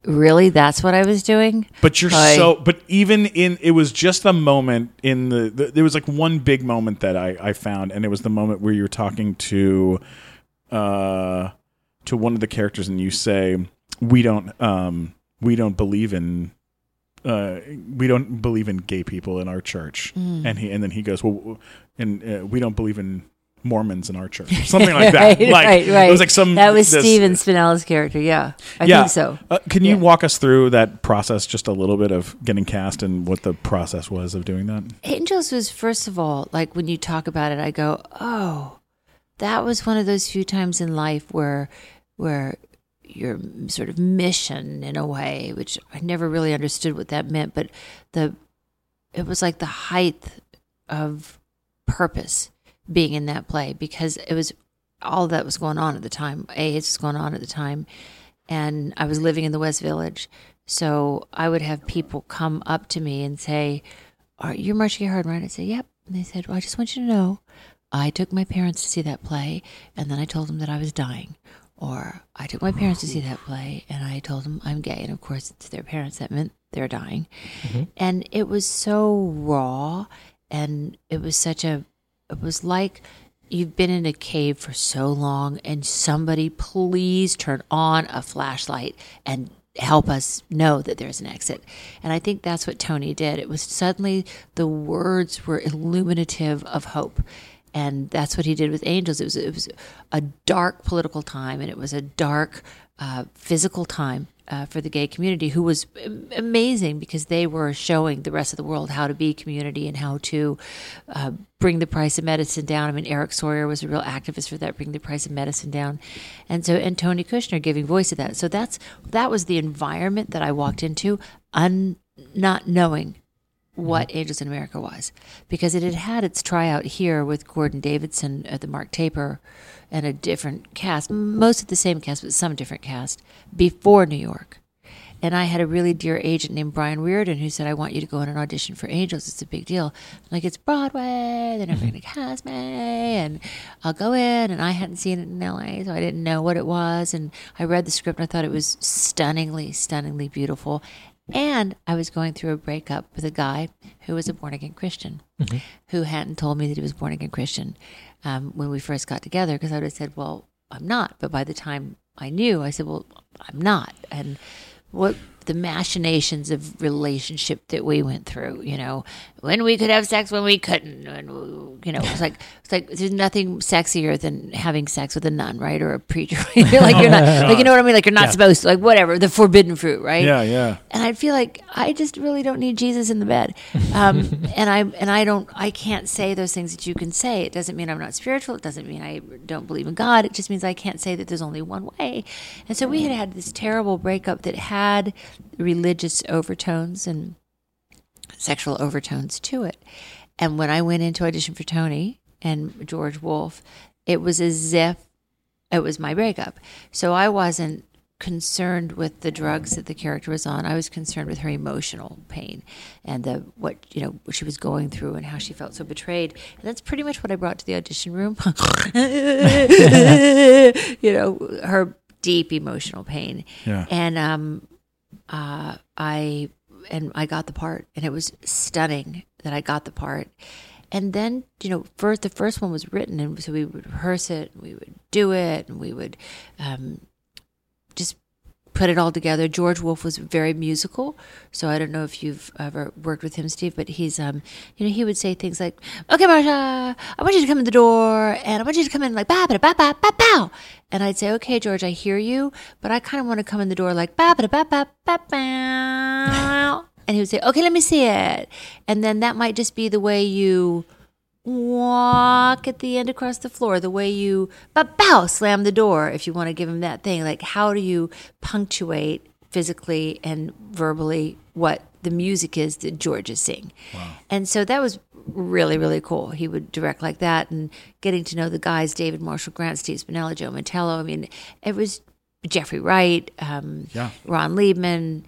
really? That's what I was doing? But you're I- so. But even in, it was just a moment in the, the. There was like one big moment that I I found, and it was the moment where you're talking to, uh, to one of the characters, and you say, "We don't, um, we don't believe in." Uh, we don't believe in gay people in our church, Mm. and he and then he goes, well, and uh, we don't believe in Mormons in our church, *laughs* something like that. right, like right, right. it was like some that was this- Stephen Spinella's character. Yeah, I yeah. think so. Uh, can you Yeah. walk us through that process just a little bit of getting cast and what the process was of doing that? Angels was first of all like when you talk about it, I go, oh, that was one of those few times in life where, where your sort of mission in a way, which I never really understood what that meant, but the, it was like the height of purpose being in that play because it was all that was going on at the time. AIDS was going on at the time, and I was living in the West Village, so I would have people come up to me and say, are you're Marcia Gay right? I said, yep. And they said, well, I just want you to know, I took my parents to see that play, and then I told them that I was dying. Or I took my parents to see that play, and I told them I'm gay. And of course, to their parents, that meant they're dying. Mm-hmm. And it was so raw, and it was such a, it was like you've been in a cave for so long, and somebody please turn on a flashlight and help us know that there's an exit. And I think that's what Tony did. It was suddenly the words were illuminative of hope. And that's what he did with Angels. It was it was a dark political time, and it was a dark uh, physical time uh, for the gay community, who was amazing because they were showing the rest of the world how to be community and how to uh, bring the price of medicine down. I mean, Eric Sawyer was a real activist for that, bring the price of medicine down, and so and Tony Kushner giving voice to that. So that's that was the environment that I walked into, un, not knowing what mm-hmm. Angels in America was because it had had its tryout here with Gordon Davidson at the Mark Taper and a different cast, most of the same cast, but some different cast before New York. And I had a really dear agent named Brian Reardon who said, I want you to go in and audition for Angels. It's a big deal. I'm like, it's Broadway. They're never mm-hmm. going to cast me. And I'll go in. And I hadn't seen it in LA, so I didn't know what it was. And I read the script and I thought it was stunningly, stunningly beautiful. And I was going through a breakup with a guy who was a born again Christian, who hadn't told me that he was born again Christian um, when we first got together. Because I would have said, "Well, I'm not." But by the time I knew, I said, "Well, I'm not." And what the machinations of relationship that we went through, you know, when we could have sex, when we couldn't, and you know, it's like it's like there's nothing sexier than having sex with a nun, right, or a preacher. *laughs* like you're not, like you know what I mean, like you're not supposed to, like whatever, the forbidden fruit, right? Yeah, yeah. and I feel like I just really don't need Jesus in the bed, um, *laughs* and I and I don't I can't say those things that you can say. It doesn't mean I'm not spiritual. It doesn't mean I don't believe in God. It just means I can't say that there's only one way. And so we had had this terrible breakup that had religious overtones and sexual overtones to it. And when I went into audition for Tony and George Wolfe, it was as if it was my breakup. So I wasn't concerned with the drugs that the character was on. I was concerned with her emotional pain and the what you know what she was going through and how she felt so betrayed. And that's pretty much what I brought to the audition room. *laughs* you know, her deep emotional pain. Yeah. And um uh I and I got the part and it was stunning that I got the part. And then, you know, first the first one was written and so we would rehearse it, and we would do it, and we would um just put it all together. George Wolfe was very musical, so I don't know if you've ever worked with him, Steve, but he's um, you know, he would say things like, "Okay, Marcia, I want you to come in the door, and I want you to come in like ba ba ba ba ba bow," and I'd say, "Okay, George, I hear you, but I kind of want to come in the door like ba ba ba ba ba bow," *laughs* and he would say, "Okay, let me see it," and then that might just be the way you walk at the end across the floor, the way you but bow slam the door if you want to give him that thing. Like how do you punctuate physically and verbally what the music is that George is seeing? And so that was really, really cool. He would direct like that, and getting to know the guys: David Marshall Grant, Steve Spinella, Joe Mantello. I mean, it was Jeffrey Wright, um, Yeah. Ron Leibman,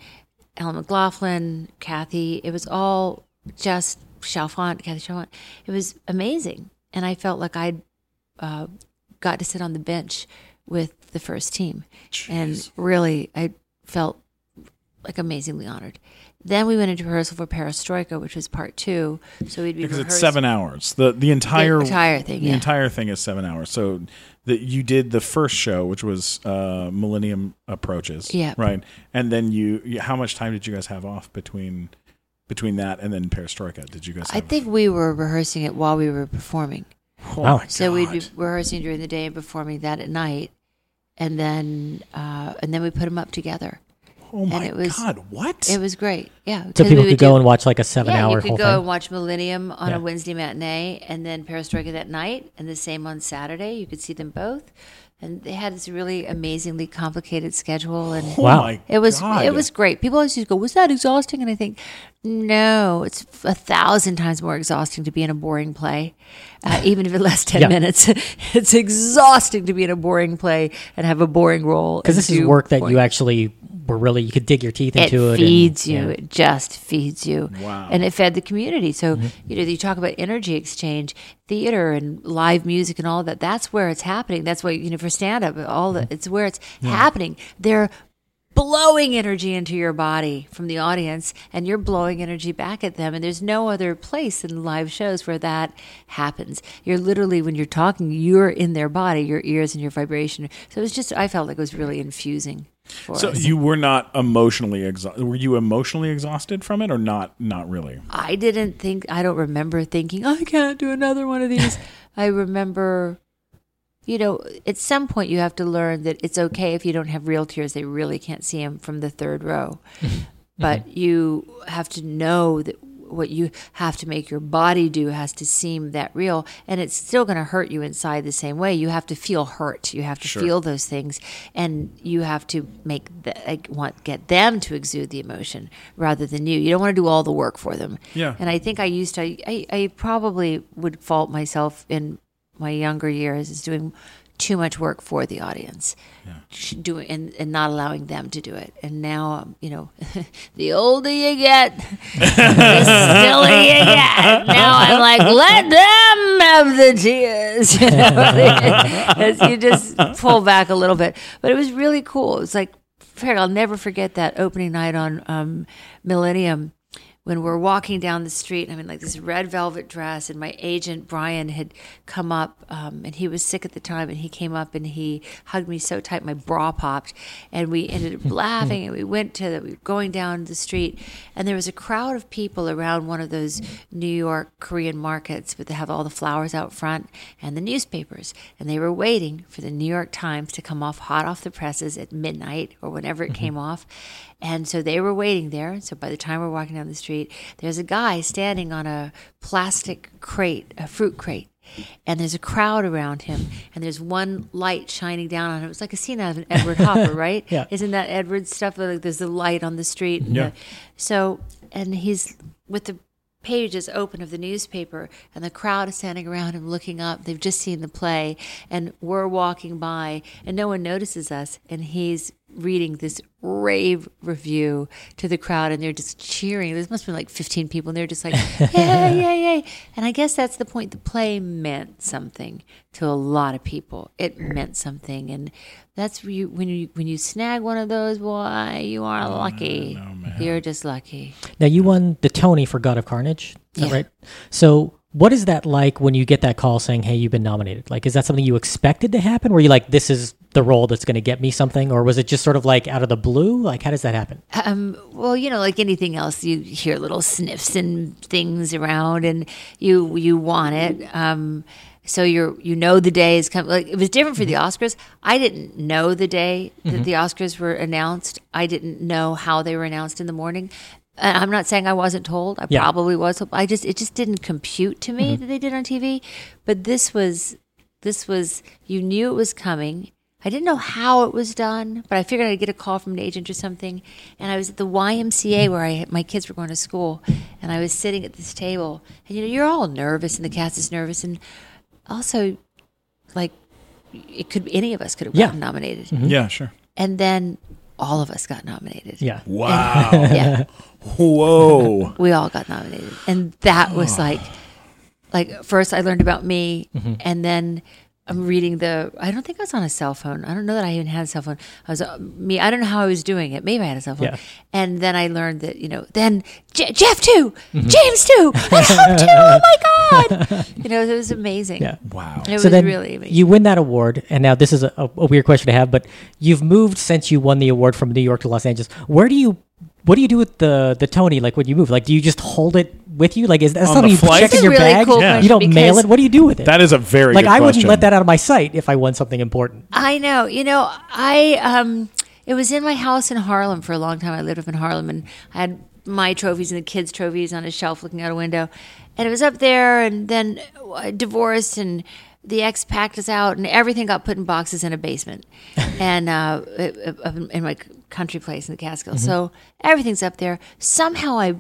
Ellen McLaughlin, Kathy. It was all just Chalfant, Kathy Chalfant. It was amazing, and I felt like I'd uh, got to sit on the bench with the first team, and really, I felt like amazingly honored. Then we went into rehearsal for Perestroika, which was part two. So we'd be because it's seven hours. The the entire entire thing, The yeah. entire thing is seven hours. So that you did the first show, which was uh, Millennium Approaches. Yeah. Right. And then you, you, how much time did you guys have off between between that and then Perestroika? Did you guys? I Have, think we were rehearsing it while we were performing. Oh Wow. my So we'd be rehearsing during the day and performing that at night, and then uh, and then we put them up together. Oh my it was- God! What? It was great. Yeah. So people could go do- and watch like a seven-hour Yeah, you could whole go thing. and watch Millennium on Yeah. a Wednesday matinee, and then Perestroika that night, and the same on Saturday. You could see them both, and they had this really amazingly complicated schedule, and oh Wow. my it was God. it was great. People always used to go, "Was that exhausting?" And I think, no, it's a thousand times more exhausting to be in a boring play, uh, *laughs* even if it lasts ten Yeah. minutes. *laughs* it's exhausting to be in a boring play and have a boring role. Because this is do work that boring- you actually were really you could dig your teeth into it. feeds and, you. yeah. It just feeds you. Wow. And it fed the community. So, Mm-hmm. you know, you talk about energy exchange, theater and live music and all that. That's where it's happening. That's why, you know, for stand up, all Mm-hmm. that, it's where it's happening. They're blowing energy into your body from the audience and you're blowing energy back at them and there's no other place in live shows where that happens you're literally when you're talking you're in their body your ears and your vibration so it was just i felt like it was really infusing for So us. you were not emotionally exhausted. Were you emotionally exhausted from it, or not? Not really. I didn't think I don't remember thinking I can't do another one of these. *laughs* I remember you know, at some point you have to learn that it's okay if you don't have real tears. They really can't see them from the third row. Mm-hmm. but mm-hmm. you have to know that what you have to make your body do has to seem that real and it's still going to hurt you inside the same way you have to feel hurt you have to Sure. feel those things and you have to make the, like want get them to exude the emotion rather than you you don't want to do all the work for them Yeah. and i think i used to i, I probably would fault myself in my younger years is doing too much work for the audience. Sh- doing and, and not allowing them to do it. And now um, you know *laughs* the older you get *laughs* the sillier you get. Now i'm like let them have the tears. You, *laughs* know? As you just pull back a little bit. But it was really cool. It was like i'll never forget that opening night on um, millennium when we're walking down the street, I'm in like this red velvet dress, and my agent Brian had come up, um, and he was sick at the time, and he came up and he hugged me so tight my bra popped, and we ended up *laughs* laughing, and we went to the, we were going down the street, and there was a crowd of people around one of those New York Korean markets, but they have all the flowers out front and the newspapers, and they were waiting for the New York Times to come off hot off the presses at midnight or whenever it came off. And so they were waiting there. So by the time we're walking down the street, there's a guy standing on a plastic crate, a fruit crate. And there's a crowd around him, and there's one light shining down on him. It was like a scene out of an Edward *laughs* Hopper, right? Yeah. Isn't that Edward stuff? Like there's a light on the street. and Yeah. the- so, and he's with the pages open of the newspaper, and the crowd is standing around him looking up. They've just seen the play, and we're walking by, and no one notices us. And he's reading this rave review to the crowd, and they're just cheering. There must have been like 15 people, and they're just like, *laughs* yay, yay, yay. And I guess that's the point. The play meant something to a lot of people. It meant something, and that's where you, when you when you snag one of those, boy, you are lucky. You're just lucky. Now you won the Tony for God of Carnage, is that Yeah. right? So what is that like when you get that call saying, "Hey, you've been nominated"? Like, is that something you expected to happen? Were you like, "This is the role that's going to get me something," or was it just sort of like out of the blue? Like, how does that happen? Um, well, you know, like anything else, you hear little sniffs and things around, and you you want it. Um, so you're you know the day is coming. Like it was different for the mm-hmm. Oscars. I didn't know the day that mm-hmm. the Oscars were announced. I didn't know how they were announced in the morning. And I'm not saying I wasn't told. I Yeah. probably was. I just it just didn't compute to me mm-hmm. that they did on TV. But this was this was you knew it was coming. I didn't know how it was done, but I figured I'd get a call from an agent or something. And I was at the YMCA where I my kids were going to school, and I was sitting at this table. And you know, you're all nervous, and the cast is nervous, and also, like, it could any of us could have Yeah. gotten nominated. Mm-hmm. Yeah, sure. And then all of us got nominated. Yeah. Wow. yeah, *laughs* Whoa. we all got nominated, and that was ah. like, like first I learned about me, mm-hmm. and then I'm reading the. I don't think I was on a cell phone. I don't know that I even had a cell phone. I was uh, me. I don't know how I was doing it. Maybe I had a cell phone. Yeah. And then I learned that you know. Then J- Jeff too, James too, *laughs* and Hope too. Oh my god! You know, it was amazing. Yeah. Wow. It so was then really amazing. you win that award, and now this is a, a weird question to have, but you've moved since you won the award from New York to Los Angeles. Where do you, what do you do with the the Tony? Like when you move, like do you just hold it with you? Like is that On something the you flight? check That's in a your really bag? cool Yeah. You don't mail because- it. What do you do with it? That is a very like good I wouldn't question. let that out of my sight if I won something important. I know. You know, I um, it was in my house in Harlem for a long time. I lived up in Harlem, and I had my trophies and the kids' trophies on a shelf, looking out a window, and it was up there. And then I divorced, and the ex packed us out, and everything got put in boxes in a basement, *laughs* and uh, it- it- up in in my country place in the Catskills. So everything's up there. Somehow I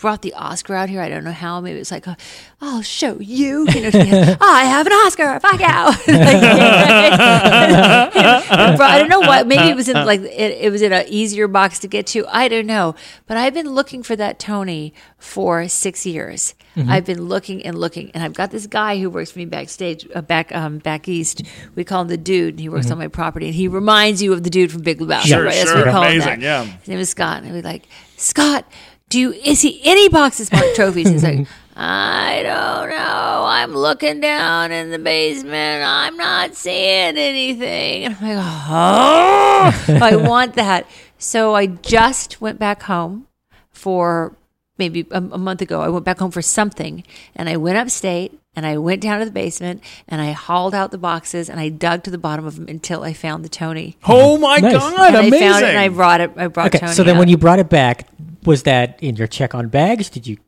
brought the Oscar out here. I don't know how. Maybe it's like, uh, I'll show you. You know, *laughs* I have an Oscar. Fuck out. *laughs* Like, *laughs* I don't know what. Maybe it was in like it, it was in an easier box to get to. I don't know. But I've been looking for that Tony for six years. I've been looking and looking, and I've got this guy who works for me backstage, uh, back um, back east. We call him the dude. And he works on my property, and he reminds you of the dude from Big Lebowski. Sure, right? That's sure. what we call him Amazing, that. yeah. His name is Scott, and we're like, Scott, do you is he any boxes marked trophies? He's like, I don't know. I'm looking down in the basement. I'm not seeing anything. And I'm like, oh, I want that. So I just went back home for maybe a, a month ago. I went back home for something, and I went upstate. And I went down to the basement and I hauled out the boxes and I dug to the bottom of them until I found the Tony. Oh my Nice. God! and amazing. I found it and I brought it. I brought Okay, Tony. so then out. when you brought it back, was that in your check on bags? Did you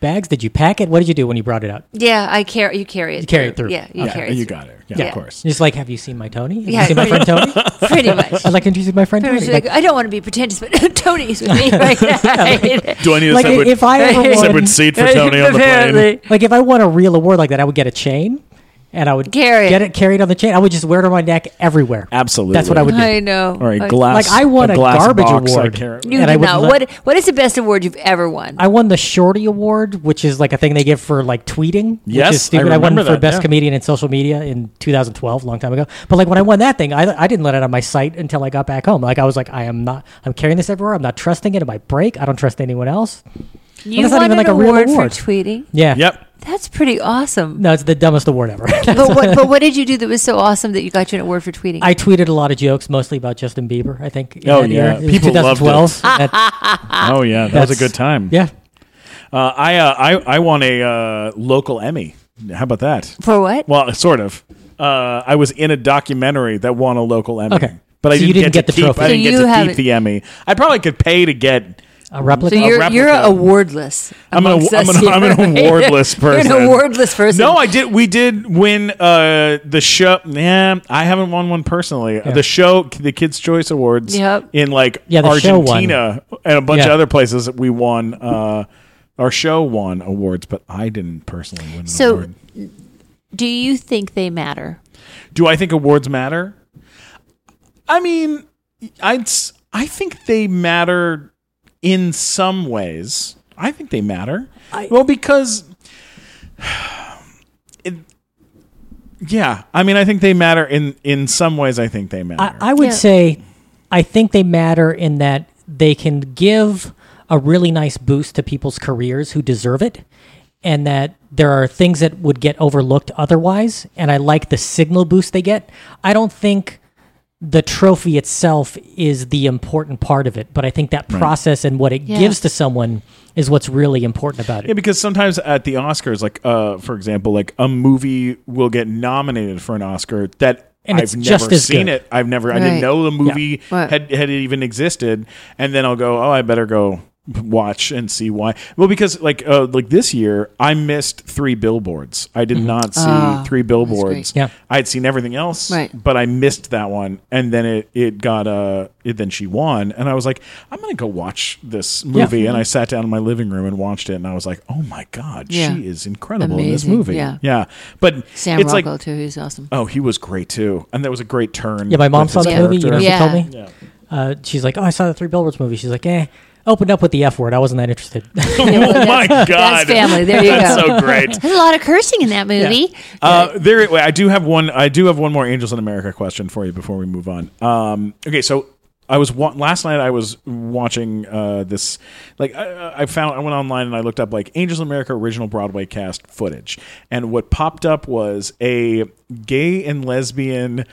bags? Did you pack it? What did you do when you brought it out? Yeah, I carry. You carry it. You carry it through. Yeah, you yeah, carry. It you through. got it. Yeah, Yeah. of course. Just like, have you seen my Tony? Have Yeah, you seen my friend Tony? *laughs* Pretty much. I'd like to introduce my friend Pretty Tony. Like, like, I don't want to be pretentious, but *laughs* Tony's with me right now. *laughs* Do I need a like separate, if I ever separate won, seat for Tony on the plane? Like if I won a real award like that, I would get a chain, and I would Carry it. get it carried on the chain. I would just wear it on my neck everywhere. Absolutely. That's what I would do. I know. Or a I- glass. Like, I won a glass garbage box I award. carry- You and I did would not. let- What What is the best award you've ever won? I won the Shorty Award, which is like a thing they give for like tweeting. Yes, which is stupid. I I, won remember for that, best yeah. comedian in social media in 2012, a long time ago. But like when I won that thing, I, I didn't let it on my site until I got back home. Like I was like, I am not. I'm carrying this everywhere. I'm not trusting it. It might break. I don't trust anyone else. you that's not won even an like a real award, award. for tweeting. Yeah. Yep. That's pretty awesome. No, it's the dumbest award ever. *laughs* but what But what did you do that was so awesome that you got you an award for tweeting? I tweeted a lot of jokes, mostly about Justin Bieber. I think. in Oh, that yeah. year. It was People loved it. 2012. *laughs* That- Oh yeah, that was a That's- good time. yeah. Uh, I, uh, I I won a uh, local Emmy. How about that? for what? Well, sort of. Uh, I was in a documentary that won a local Emmy. Okay. But I So didn't, you didn't get, get to the keep, trophy. I So didn't you get to haven't- the Emmy. I probably could pay to get. A replica. So you're replica. you're awardless. I'm an, amongst I'm, us an, I'm an here. awardless *laughs* You're person. an awardless person. No, I did. We did win uh, the show. Nah, I haven't won one personally. The show, the Kids' Choice Awards, Yep. in like Yeah, the show won. Argentina and a bunch of other places. We won. Uh, our show won awards, but I didn't personally win an So- award. Do you think they matter? Do I think awards matter? I mean, I'd s- I think they matter in some ways. I think they matter. well, because *sighs* it, yeah, I mean, I think they matter in in some ways. I think they matter. I, I would Yeah. say I think they matter in that they can give a really nice boost to people's careers who deserve it and that there are things that would get overlooked otherwise and I like the signal boost they get. I don't think the trophy itself is the important part of it, but I think that process and what it Yeah. gives to someone is what's really important about it. Yeah, because sometimes at the Oscars, like uh, for example, like a movie will get nominated for an Oscar that And I've it's never just as seen good. it. I've never, I didn't know the movie Right. had had even existed, and then I'll go, oh, I better go watch and see why. Well, because like uh, like this year, I missed three billboards. I did not see Ah, three billboards. Yeah. I had seen everything else, Right. but I missed that one, and then it it got uh it, then she won, and I was like, I'm gonna go watch this movie, and I sat down in my living room and watched it, and I was like, oh my god, Yeah. she is incredible in this movie. yeah. yeah, but Sam it's Rockwell like. too. He's awesome. Oh, he was great too, and that was a great turn. Yeah, my mom saw his the movie. You know, character. she told me. Yeah. Uh, she's like, "Oh, I saw the Three Billboards movie." She's like, "Eh." Opened up with the F word. I wasn't that interested. *laughs* *laughs* oh my god, That's family. There you That's go. so great. There's a lot of cursing in that movie. Uh, there, wait, I do have one. I do have one more Angels in America question for you before we move on. Um, okay, so I was wa- last night. I was watching uh, this. Like I, I found, I went online and I looked up like Angels in America original Broadway cast footage, and what popped up was a gay and lesbian.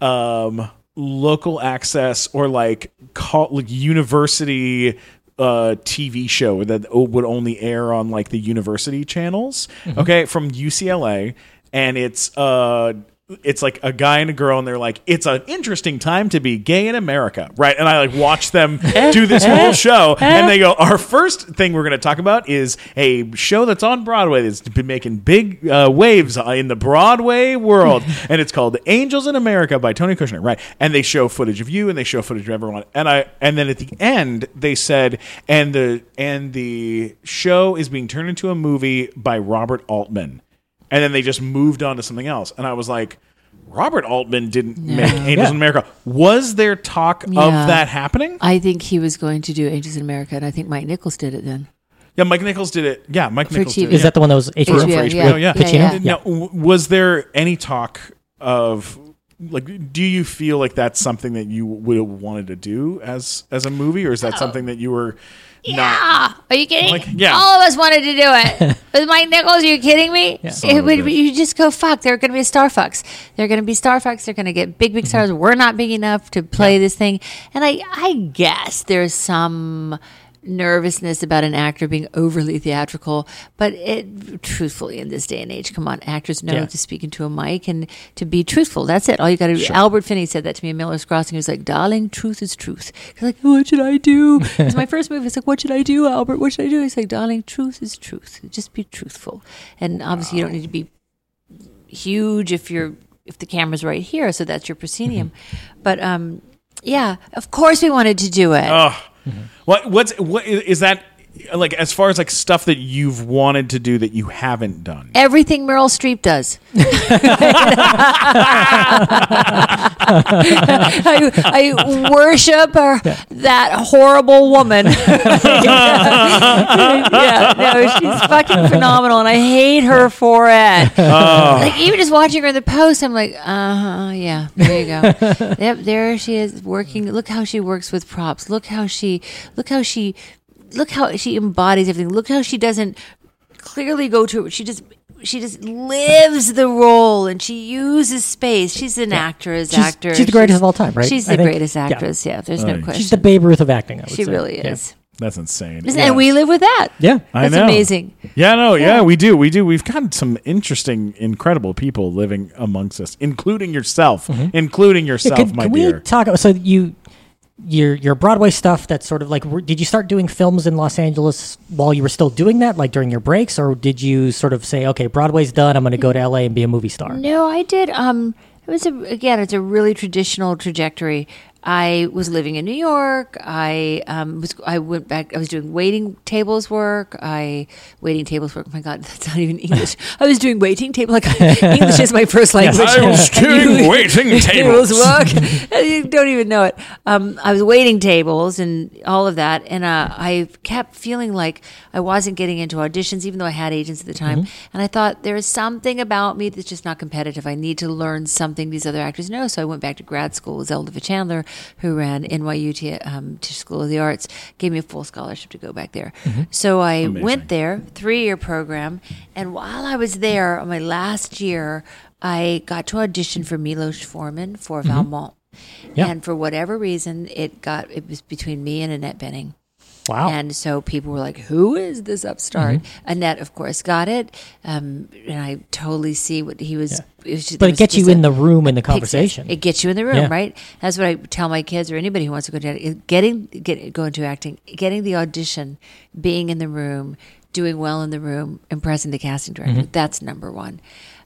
Um, local access or like call like university uh TV show that would only air on like the university channels. Okay from UCLA and it's uh it's like a guy and a girl and they're like it's an interesting time to be gay in America. Right? And I like watch them *laughs* do this whole *laughs* show and they go our *laughs* first thing we're going to talk about is a show that's on Broadway that's been making big uh, waves in the Broadway world and it's called Angels in America by Tony Kushner. Right? And they show footage of you and they show footage of everyone and I and then at the end they said and the and the show is being turned into a movie by Robert Altman and then they just moved on to something else and I was like Robert Altman didn't make Angels Yeah. in America was there talk Yeah. of that happening I think he was going to do Angels in America, and I think Mike Nichols did it then. yeah Mike Nichols did it yeah Mike Nichols did it Is that the one that was HBO? for HBO, HBO, yeah. yeah. Yeah, yeah. Now, was there any talk of like? Do you feel like that's something that you would have wanted to do as as a movie, or is that something that you were not? Yeah. Are you kidding? Like, yeah. All of us wanted to do it. *laughs* With Mike Nichols, are you kidding me? Son It would, you just go, fuck, they're going to be star fucks. They're going to be star fucks. They're going to get big, big Mm-hmm. stars. We're not big enough to play this thing. And I, I guess there's some nervousness about an actor being overly theatrical. But it, truthfully, in this day and age, come on, actors know Yeah. to speak into a mic and to be truthful. That's it. All you got to do. Albert Finney said that to me in Miller's Crossing. He was like, darling, truth is truth. He's like, what should I do? *laughs* it's my first movie. He's like, what should I do, Albert? What should I do? He's like, darling, truth is truth. Just be truthful. And obviously, you don't need to be huge if you're if the camera's right here so that's your proscenium but um yeah of course we wanted to do it Oh, what what's what is that like as far as like stuff that you've wanted to do that you haven't done? everything meryl streep does *laughs* I, I worship her, that horrible woman. *laughs* yeah, no, she's fucking phenomenal, and I hate her for it. Oh. Like even just watching her in the post, I'm like, uh huh, yeah, there you go. *laughs* yep, there she is working. Look how she works with props. Look how she, look how she, look how she embodies everything. Look how she doesn't clearly go to she just she just lives the role and she uses space she's an actress She's- actor she's the greatest of all time, right? she's I the think- greatest actress yeah, there's no question She's the Babe Ruth of acting. I would she say. really Yeah. is That's insane. Isn't- and we live with that Yeah. I that's know. amazing Yeah, no, yeah. Yeah. we do. We do. We've got some interesting, incredible people living amongst us, including yourself, mm-hmm. including Yeah, yourself, my could dear. we talk? So you, your your Broadway stuff. That's sort of like. Did you start doing films in Los Angeles while you were still doing that, like during your breaks, or did you sort of say, okay, Broadway's done. I'm going to go to LA and be a movie star? No, I did. Um, it was a, again, it's a really traditional trajectory. I was living in New York. I um, was. I went back. I was doing waiting tables work. I waiting tables work. Oh my God, *laughs* that's not even English. I was doing waiting table. Like *laughs* English is my first language. I was *laughs* doing waiting tables. work. you don't even know it. Um, I was waiting tables and all of that, and uh, I kept feeling like I wasn't getting into auditions, even though I had agents at the time. And I thought there is something about me that's just not competitive. I need to learn something these other actors know. So I went back to grad school with Zelda Fichandler, who ran NYU T- um, Tisch School of the Arts, gave me a full scholarship to go back there. So I Amazing. went there, three year program, and while I was there on my last year, I got to audition for Milos Forman for Valmont. Yeah. And for whatever reason, it got it was between me and Annette Bening. Wow. And so people were like, "Who is this upstart?" Annette, of course, got it, um, and I totally see what he was. It was just, But it gets you in a- the room in the conversation. It gets you in the room, Yeah. right? That's what I tell my kids or anybody who wants to go to getting get go into acting, getting the audition, being in the room, doing well in the room, impressing the casting director. Mm-hmm. That's number one.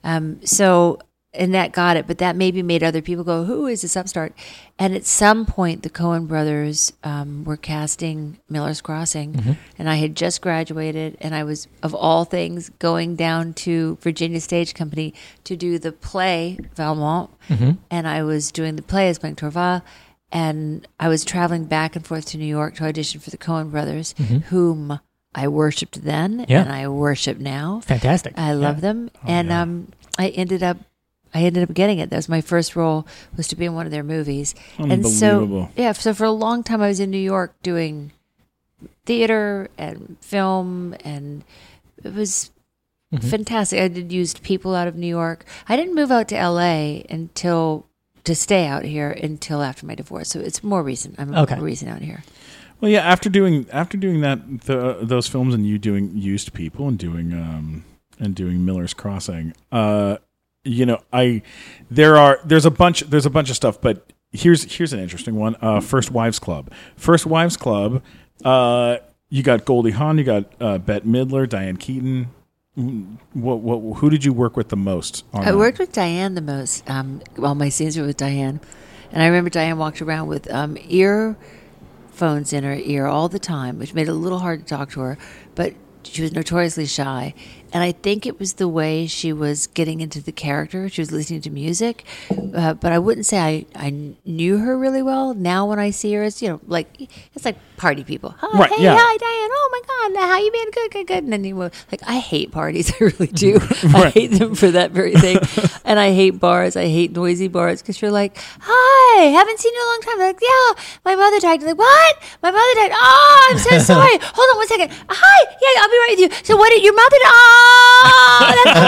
Um, so and that got it, but that maybe made other people go, "Who is this upstart?" And at some point, the Coen brothers um, were casting Miller's Crossing, Mm-hmm. and I had just graduated, and I was, of all things, going down to Virginia Stage Company to do the play Valmont, Mm-hmm. and I was doing the play as Blanc Torval, and I was traveling back and forth to New York to audition for the Coen brothers, whom I worshipped then, Mm-hmm. Yeah. and I worship now. Fantastic. I love them, and um, I ended up, I ended up getting it. That was my first role was to be in one of their movies, and so Unbelievable. yeah. So for a long time, I was in New York doing theater and film, and it was fantastic. I did used people out of New York. I didn't move out to L.A. until to stay out here until after my divorce. So it's more recent. I'm Okay. more recent out here. Well, yeah. After doing after doing that the, those films and you doing used people and doing um and doing Miller's Crossing, uh, you know, I there are there's a bunch there's a bunch of stuff, but here's here's an interesting one. Uh, First Wives Club. First Wives Club. Uh, you got Goldie Hawn. You got uh, Bette Midler, Diane Keaton. What, what who did you work with the most? On I that? worked with Diane the most. Um, well, my scenes were with Diane, and I remember Diane walked around with um, earphones in her ear all the time, which made it a little hard to talk to her. But she was notoriously shy, and I think it was the way she was getting into the character. She was listening to music, uh, but I wouldn't say I, I knew her really well. Now when I see her, it's you know like it's like party people. Hi, Right, hey, yeah. hi, Diane. Oh my God, how you been? Good, good, good. And then you were like, I hate parties. *laughs* I really do. *laughs* I hate them for that very thing. *laughs* and I hate bars. I hate noisy bars because you're like, hi, haven't seen you in a long time. They're like, yeah, my mother died. You're like, what? My mother died. Oh, I'm so sorry. Hold on one second. Hi, yeah, I'll be right with you. So what did your mother? Oh, that's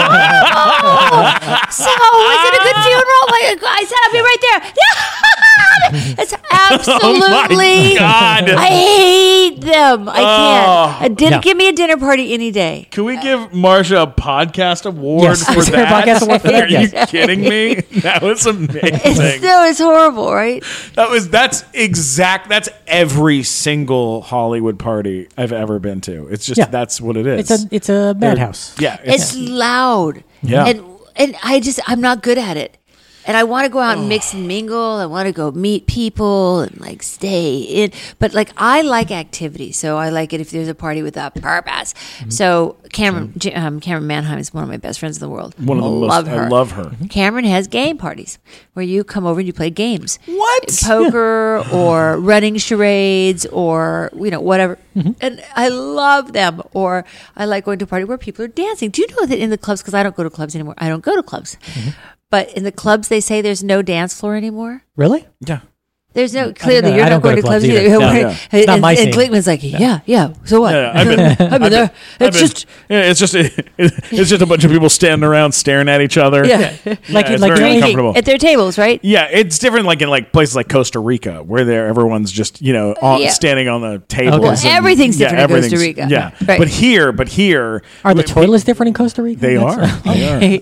horrible. so was it a good funeral? Like, I said, I'll be right there. Yeah, *laughs* it's absolutely. Oh God. I hate them. I can't. Oh. A din- No. Give me a dinner party any day. Can we give Marcia a podcast award Yes, for is there a that? podcast award for that? Are you Yes. kidding me? That was amazing. It's, no, it's horrible, right? That was that's exact. That's every single Hollywood party I've ever been to. It's just Yeah. that's what it is. It's a it's a madhouse. Yeah. It's loud. Yeah. And and I just I'm not good at it. And I want to go out and mix and mingle. I want to go meet people and like stay in. But like I like activity, so I like it if there's a party with a purpose. Mm-hmm. So Camryn um, Camryn Manheim is one of my best friends in the world. one of the most. love her. I love her. Camryn has game parties where you come over and you play games. What? Poker or *laughs* running charades or, you know, whatever. And I love them. Or I like going to a party where people are dancing. Do you know that in the clubs, because I don't go to clubs anymore, I don't go to clubs. But in the clubs, they say there's no dance floor anymore. Really? Yeah. There's no clearly I you're don't going to clubs, either. either. *laughs* No, Right? yeah. It's not and, my and scene. Glickman's like, yeah, yeah. So what? Yeah, I've been. I've been there. I've It's been- just Yeah, it's just *laughs* it's just a bunch of people standing around staring at each other. yeah. Like- it's like very uncomfortable. at their tables, right? Yeah, it's different. Like in like places like Costa Rica, where there everyone's just you know on, Yeah. standing on the tables. Well, and- everything's yeah, different in Costa Rica. Yeah, Right. but here, but here Are the we- toilets different in Costa Rica? They That's- are. *laughs* They are.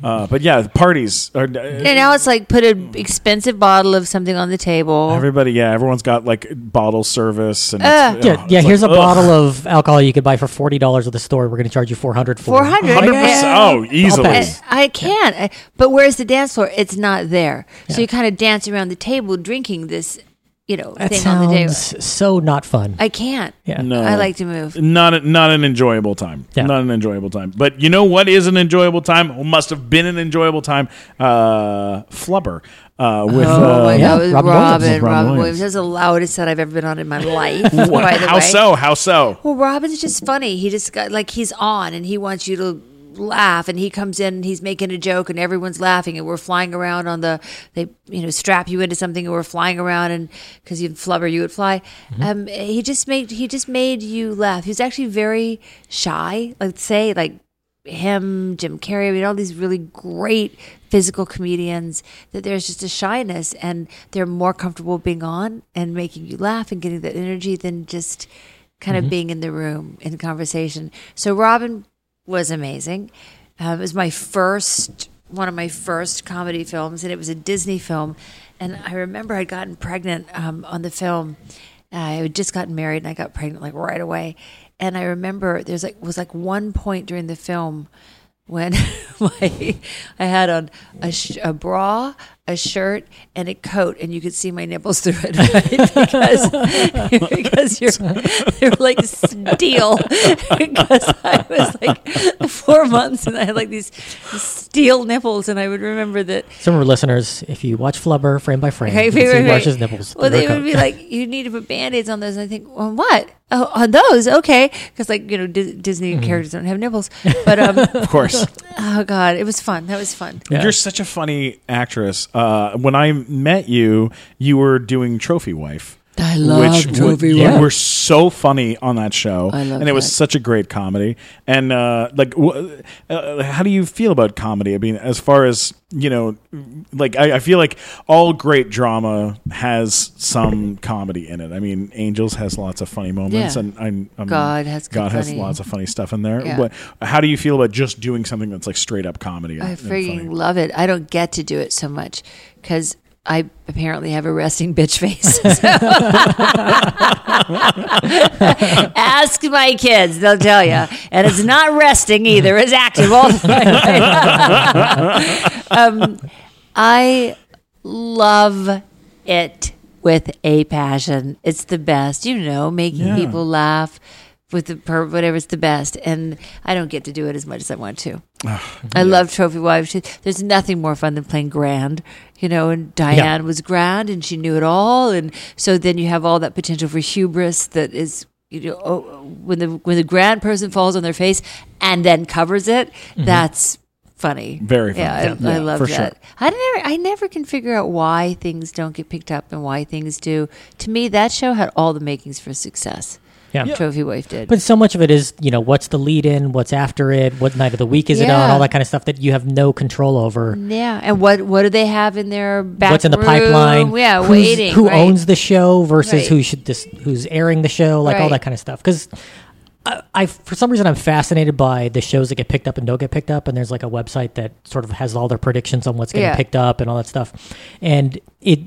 Uh, but yeah, parties are. And now it's like put an expensive bottle of something on the table. Everybody, yeah, everyone's got like bottle service and Uh. it's- Yeah, oh, yeah. it's Here's like, a ugh. bottle of alcohol you could buy for forty dollars at the store. We're going to charge you four hundred for. Four hundred. 100%. Oh, easily. pay. I, I can't. I- But where's the dance floor? It's not there. So you kind of dance around the table, drinking this, you know, That thing on the table. sounds so not fun. I can't. yeah. No, I like to move. Not a, not an enjoyable time. Yeah. Not an enjoyable time. But you know what is an enjoyable time? Or must have been an enjoyable time. Uh, Flubber uh, with oh uh, my yeah, God, with Robin Robin, Williams. Robin, Robin Williams. Williams. That's the loudest set I've ever been on in my life. by the how way. so? How so? Well, Robin's just funny. He just got like he's on and he wants you to laugh and he comes in and he's making a joke and everyone's laughing and we're flying around on the they you know strap you into something and we're flying around and because you'd flubber you would fly. Um he just made he just made you laugh. He was actually very shy like say like him, Jim Carrey, I mean, all these really great physical comedians that there's just a shyness and they're more comfortable being on and making you laugh and getting that energy than just kind of being in the room in conversation. So Robin was amazing. Um, it was my first, one of my first comedy films, and it was a Disney film. And I remember I'd gotten pregnant um, on the film. I had just gotten married, and I got pregnant like right away. And I remember there's like was like one point during the film when *laughs* my I had on a, sh- a bra, a shirt, and a coat, and you could see my nipples through it *laughs* right? because *laughs* because you're they were like steel. *laughs* because I was like four months, and I had like these steel nipples, and I would remember that Some of our listeners, if you watch Flubber frame by frame, Okay, you can right, see right, nipples. Well, they would be like, you need to put band-aids on those. And I think, on what? Oh, on those? Okay. Because, like, you know, Dis- Disney Mm-hmm. characters don't have nipples. But, um, Of course. oh, God, it was fun. That was fun. Yeah. You're such a funny actress. Uh, when I met you, you were doing Trophy Wife. I which w- you Wife. were so funny on that show, I love and it was that. such a great comedy. And uh, like, uh, how do you feel about comedy? I mean, as far as you know, like I, I feel like all great drama has some comedy in it. I mean, Angels has lots of funny moments, Yeah. and I'm, I'm, God has God has funny- lots of funny stuff in there. Yeah. But how do you feel about just doing something that's like straight up comedy? I freaking love it. I don't get to do it so much because I apparently have a resting bitch face. *laughs* Ask my kids; they'll tell you. And it's not resting either; it's active all the time. *laughs* um, I love it with a passion. It's the best, you know, making Yeah. people laugh with the per whatever's the best. And I don't get to do it as much as I want to. I love Trophy Wives. She, there's nothing more fun than playing grand, you know. And Diane was grand, and she knew it all. And so then you have all that potential for hubris that is, you know, oh, when the when the grand person falls on their face and then covers it. Mm-hmm. That's funny. Very funny. Yeah, Yeah, I, I love for that. sure. I never, I never can figure out why things don't get picked up and why things do. To me, that show had all the makings for success. Yeah. Trophy Wife did. But so much of it is, you know, what's the lead in, what's after it, what night of the week is it on, Yeah. all that kind of stuff that you have no control over. yeah, and what what do they have in their back what's in the room? pipeline? Yeah, who's- waiting. Who right. owns the show versus Right. who should this, who's airing the show, like all Right. that kind of stuff. Because I, I, for some reason, I'm fascinated by the shows that get picked up and don't get picked up. And there's like a website that sort of has all their predictions on what's getting Yeah. picked up and all that stuff. And it,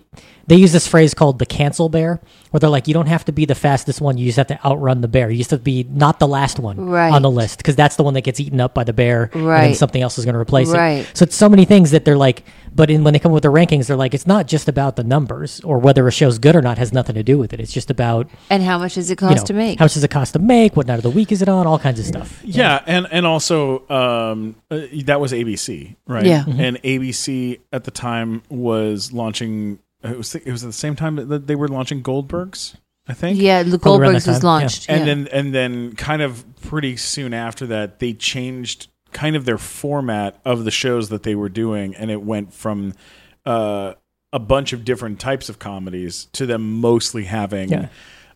they use this phrase called the cancel bear, where they're like, you don't have to be the fastest one. You just have to outrun the bear. You just have to be not the last one Right. on the list because that's the one that gets eaten up by the bear. And then something else is going to replace Right. it. So it's so many things that they're like, but in, when they come with the rankings, they're like, it's not just about the numbers or whether a show's good or not has nothing to do with it. It's just about And how much does it you cost know, to make? how much does it cost to make, what night of the week is it on, all kinds of stuff. Yeah, and and also um, uh, that was ABC, right? Yeah. and ABC at the time was launching. It was it was at the same time that they were launching Goldbergs, I think. yeah, the Probably around Goldbergs that was time, yeah. launched. and yeah. then and then kind of pretty soon after that, they changed kind of their format of the shows that they were doing, and it went from uh, a bunch of different types of comedies to them mostly having. Yeah.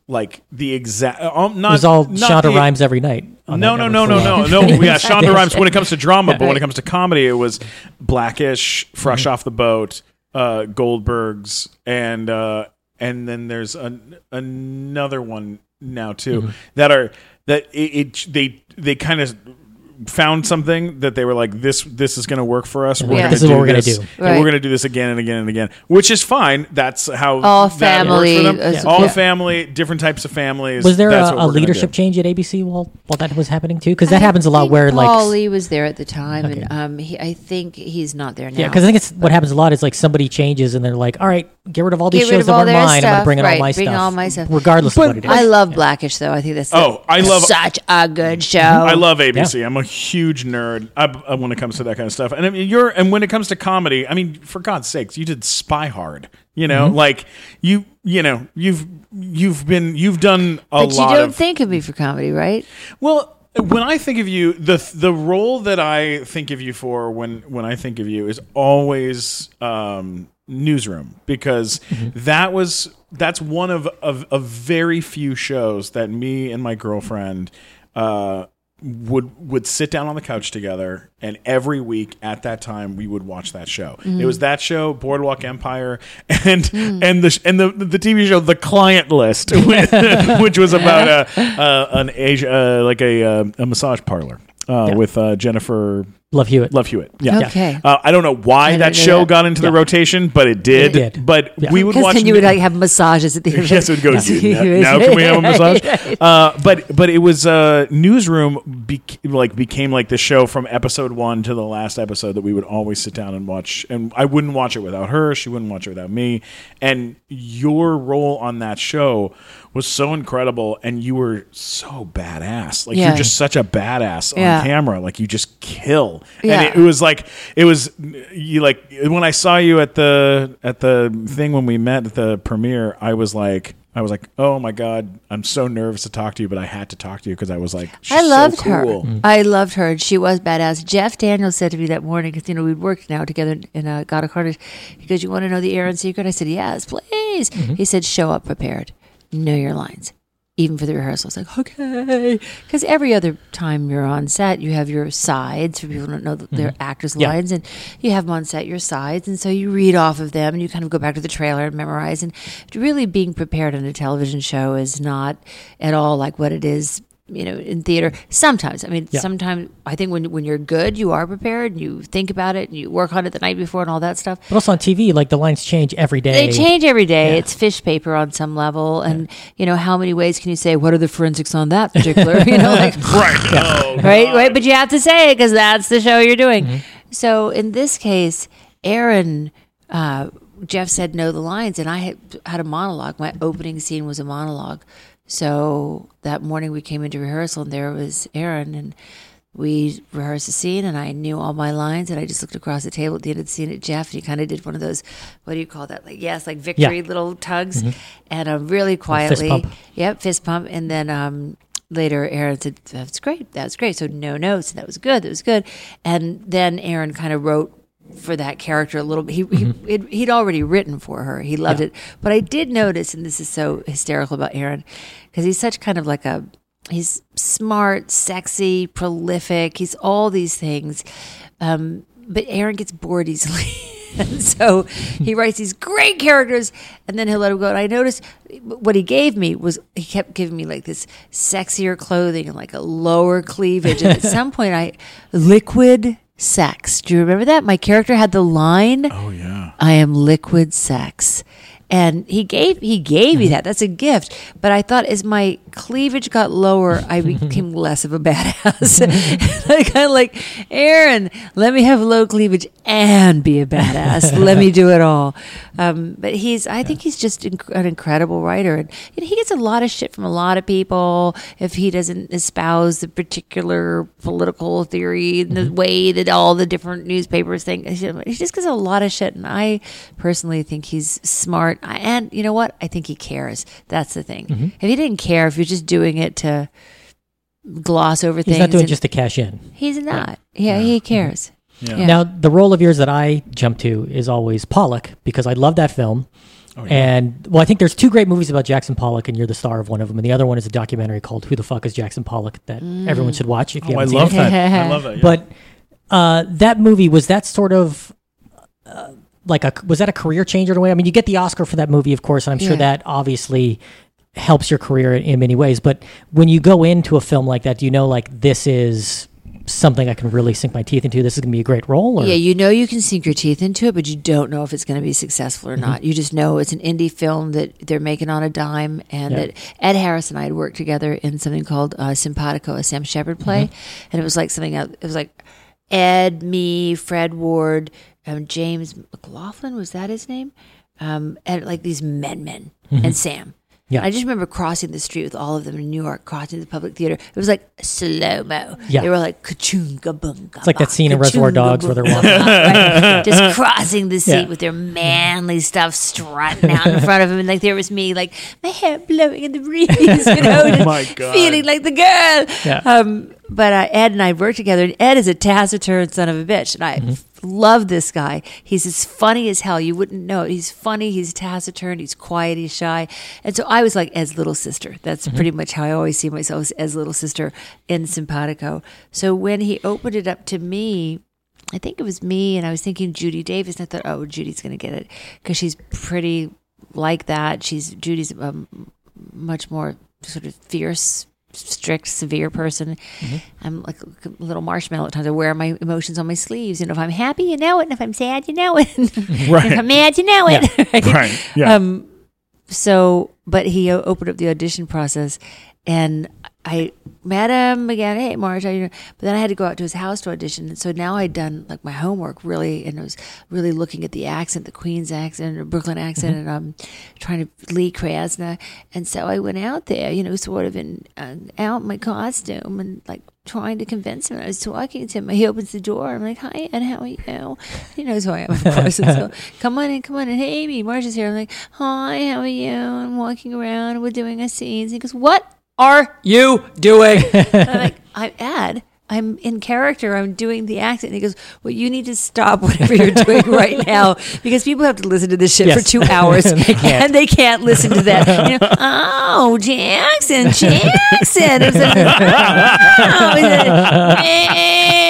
Like the exact, um, not It was all not Shonda the- Rhimes every night. on no, that no, no, network no, for no, while. no. *laughs* Yeah, Shonda Rhimes when it comes to drama, but when it comes to comedy, it was Blackish, Fresh Mm-hmm. Off the Boat, uh, Goldbergs, and uh, and then there's an, another one now too Mm-hmm. that are that it, it they they kind of found something that they were like this this is going to work for us. We're Yeah. gonna This is do what we're gonna this, do. and Right. we're going to do this again and again and again, which is fine. That's how All that works family, for them. uh, All yeah. family, different types of families. Was there That's a, what a we're gonna leadership do. change at ABC while while that was happening too? Because that happens a lot. think Where like Paul Lee was there at the time, Okay. and um, he, I think he's not there now. yeah, because I think it's what happens a lot is like somebody changes and they're like, all right, get rid of all these Get rid shows of that all aren't their mine. I'm going to bring in all Right, my bring stuff, all my stuff. regardless But of what it is. I love Blackish though. I think that's Oh, I love- such a good *laughs* show. I love ABC. I'm a huge nerd I, I- when it comes to that kind of stuff. And I mean, you're and when it comes to comedy, I mean, for God's sakes, you did Spy Hard. You know, Mm-hmm. like you, you know, you've you've been you've done a lot. But you don't of. think of me for comedy, right? well, when I think of you, the the role that I think of you for when when I think of you is always um, newsroom because that was that's one of, of of very few shows that me and my girlfriend uh, would would sit down on the couch together, and every week at that time we would watch that show. Mm-hmm. It was that show, Boardwalk Empire, *laughs* and Mm. and the and the the TV show, The Client List, *laughs* *laughs* which was about a, uh an Asia uh, like a uh, a massage parlor uh, Yeah. with uh, Jennifer Love Hewitt. Love Hewitt. Yeah. Okay. Uh, I don't know why I that know show that. got into the Yeah. rotation, but it did. It did. But Yeah. we would watch. then you would like have massages at the end. *laughs* Yes, it would go. Yes, "You- you now, now can we have a massage? Uh, but but it was uh, newsroom bec- like became like the show from episode one to the last episode that we would always sit down and watch. And I wouldn't watch it without her. She wouldn't watch it without me. And your role on that show was so incredible, and you were so badass. Like Yeah. you're just such a badass on Yeah. camera. Like you just kill. Yeah. And it, it was like it was you like when I saw you at the at the thing when we met at the premiere. I was like. I was like, "Oh my god, I'm so nervous to talk to you, but I had to talk to you because I was like, she's I loved so her. cool. I loved her, and she was badass. Jeff Daniels said to me that morning because you know we'd worked now together in uh, God of Carnage. He goes, "You want to know the Aaron secret?" I said, "Yes, please." He said, "Show up prepared, know your lines." Even for the rehearsals, like okay, because every other time you're on set, you have your sides for people who don't know that they're mm-hmm. actors' Yeah. lines, and you have them on set your sides, and so you read off of them, and you kind of go back to the trailer and memorize. And really, being prepared on a television show is not at all like what it is you know in theater sometimes. I mean Yeah. sometimes i think when when you're good you are prepared and you think about it and you work on it the night before and all that stuff. But also on TV, like the lines change every day. they change every day. Yeah. it's fish paper on some level. And you know how many ways can you say what are the forensics on that particular? *laughs* You know *laughs* like Right? *laughs* Oh, right? Right? But you have to say it because that's the show you're doing. Mm-hmm. so in this case aaron uh, jeff said know the lines. And i had, had a monologue. My opening scene was a monologue so that morning we came into rehearsal and there was aaron and we rehearsed the scene and I knew all my lines and I just looked across the table at the end of the scene at Jeff and he kind of did one of those what do you call that like yes like victory little tugs and um, really quietly pump. yep fist pump and then um, later Aaron said that's great that's great. So no notes and that was good that was good. And then Aaron kind of wrote for that character a little bit. He, he it, he'd already written for her. He loved Yeah. it. But I did notice, and this is so hysterical about Aaron, because he's such kind of like a he's smart, sexy, prolific. He's all these things. Um, but Aaron gets bored easily. *laughs* and so he *laughs* writes these great characters and then he'll let him go. And I noticed what he gave me was he kept giving me like this sexier clothing and like a lower cleavage. And at *laughs* some point, I liquid sex. Do you remember that? My character had the line. Oh yeah. I am liquid sex. And he gave he gave me that. That's a gift. But I thought as my cleavage got lower, I *laughs* became less of a badass. *laughs* I kind of like Aaron. Let me have low cleavage and be a badass. let me do it all. Um, but he's I think he's just inc- an incredible writer, and you know, he gets a lot of shit from a lot of people if he doesn't espouse the particular political theory and the way that all the different newspapers think. He just gets a lot of shit, and I personally think he's smart. I- And you know what? I think he cares. That's the thing. If he didn't care, if you're just doing it to gloss over He's things, he's not doing and- just to cash in. he's not. Yeah, he cares. Yeah. Yeah. Now, the role of yours that I jump to is always Pollock because I love that film. Oh, And well, I think there's two great movies about Jackson Pollock, and you're the star of one of them, and the other one is a documentary called "Who the Fuck Is Jackson Pollock" that everyone should watch if you Oh, I haven't love it. that. I *laughs* love that. yeah. But uh, that movie was that sort of uh, like a was that a career changer in a way? I mean, you get the Oscar for that movie, of course, and I'm sure Yeah. that obviously helps your career in, many ways. But when you go into a film like that, do you know like this is something I can really sink my teeth into? This is going to be a great role. Or? Yeah, you know you can sink your teeth into it, but you don't know if it's going to be successful or not. You just know it's an indie film that they're making on a dime, and Yeah. that Ed Harris and I had worked together in something called uh, Simpatico, a Sam Shepard play, and it was like something. else- It was like Ed, me, Fred Ward, um, James McLaughlin was that his name, um, and like these men, men, and Sam. Yeah. I just remember crossing the street with all of them in New York, crossing the public theater. It was like slow mo. Yeah. They were like ka-chunga bunga. It's like that scene in Reservoir Dogs where they're walking. *laughs* right? just crossing the seat Yeah. with their manly stuff strutting out in front of him, and like there was me, like my hair blowing in the breeze, you *laughs* know, just my God. feeling like the girl. Yeah. Um, but uh, Ed and I worked together, and Ed is a taciturn son of a bitch, and I Mm-hmm. love this guy. He's as funny as hell. You wouldn't know it. He's funny. He's taciturn. He's quiet. He's shy. And so I was like Ed's little sister. That's Mm-hmm. pretty much how I always see myself as Ed's little sister in Simpatico. So when he opened it up to me, I think it was me, and I was thinking Judy Davis, and I thought, oh, Judy's going to get it because she's pretty like that. She's Judy's um, much more sort of fierce, strict, severe person. I'm like a little marshmallow at times. I wear my emotions on my sleeves. And if I'm happy, you know it. And if I'm sad, you know it. *laughs* Right. if I'm mad, you know it. *laughs* Right? Right. Yeah. Um, so, but he opened up the audition process, and I met him again. Hey, Marge, you doing? But then I had to go out to his house to audition, and so now I'd done like my homework really, and I was really looking at the accent, the Queen's accent, or Brooklyn accent, and um, trying to Lee Krasner. And so I went out there, you know, sort of in uh, out in my costume and like trying to convince him. I was talking to him. He opens the door. I'm like, "Hi, and how are you?" He knows who I am, of *laughs* course. And so, come on in, come on in. Hey, Amy, Marcia's here. I'm like, "Hi, how are you?" I'm walking around. We're doing a scene. He goes, "What are you doing?" *laughs* I'm like, *laughs* "I'm Ed." I'm in character. I'm doing the accent. And he goes, Well, you need to stop whatever you're doing right *laughs* now because people have to listen to this shit Yes. for two hours They and they can't listen to that. You know, oh, Jackson, Jackson. Oh,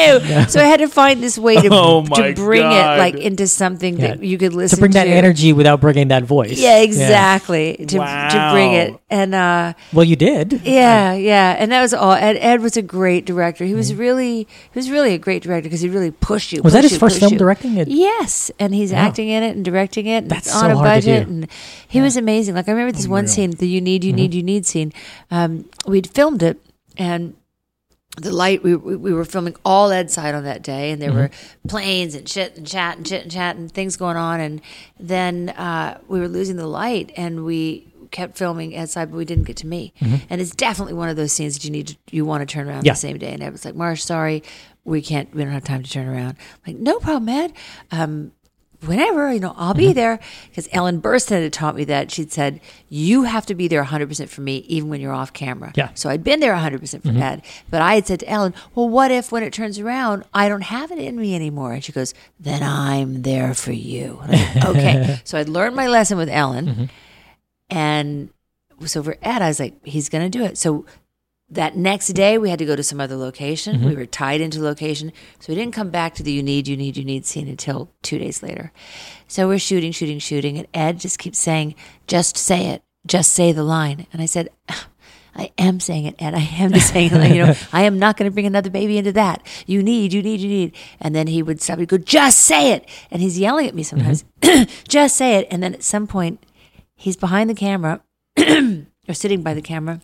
*laughs* so I had to find this way to, Oh, to bring God. it like into something that you could listen to To bring that energy without bringing that voice. Yeah, exactly. To, to bring it. And, uh, Well, you did. yeah, yeah, and that was all. Ed, Ed was a great director. He was Mm-hmm. really, he was really a great director because he really pushed you. Was that his you, first film you. directing? It- Yes, and he's Wow. acting in it and directing it. And That's it's on so a hard to budget, do. and he was amazing. Like I remember this one Unreal. scene, the "You Need, You Mm-hmm. Need, You Need" scene. Um, we'd filmed it, and the light we, we we were filming all Ed side on that day, and there Mm-hmm. were planes and shit and chat and shit and chat and things going on, and then uh, we were losing the light, and we kept filming Ed side, but we didn't get to me. And it's definitely one of those scenes that you need to, you want to turn around Mm-hmm. Yeah. the same day. And Ed was like, "Marsh, sorry, we can't, we don't have time to turn around." I'm like, no problem, Ed. Um, whenever you know i'll be Mm-hmm. there because ellen burstyn had taught me that. She'd said you have to be there 100% for me even when you're off camera. Yeah. so i'd been there 100% for ed but i had said to ellen well what if when it turns around i don't have it in me anymore? And she goes then i'm there for you. Like, okay. *laughs* So i'd learned my lesson with ellen. And so for ed i was like he's gonna do it. So that next day we had to go to some other location. We mm-hmm. were tied into location. So we didn't come back to the you need, you need, you need scene until two days later. So we're shooting, shooting, shooting. And Ed just keeps saying, just say it. Just say the line. And I said, I am saying it, Ed. I am just saying it. Like, you know, *laughs* I am not going to bring another baby into that. You need, you need, you need. And then he would stop. He'd go, just say it. And he's yelling at me sometimes, mm-hmm. *clears throat* just say it. And then at some point, he's behind the camera *clears throat* or sitting by the camera.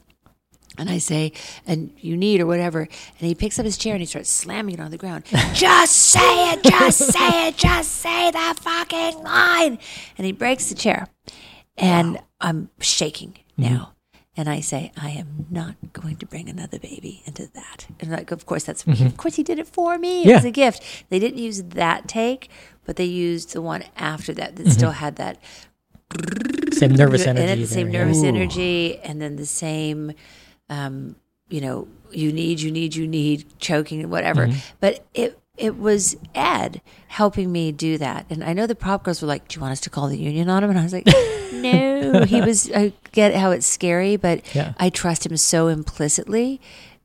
And I say, and you need or whatever. And he picks up his chair and he starts slamming it on the ground. just say it, just say it, just say the fucking line. And he breaks the chair. And I'm shaking now. Mm-hmm. And I say, I am not going to bring another baby into that. And like, of course, that's mm-hmm. of course he did it for me. It Yeah. was a gift. They didn't use that take, but they used the one after that that still mm-hmm. had that Same nervous energy. same nervous energy, and then the same, um, you know, you need, you need, you need, choking, and whatever. Mm-hmm. But it it was Ed helping me do that, and I know the prop girls were like, "Do you want us to call the union on him?" And I was like, *laughs* "No." he was. I get how it's scary, but Yeah. I trust him so implicitly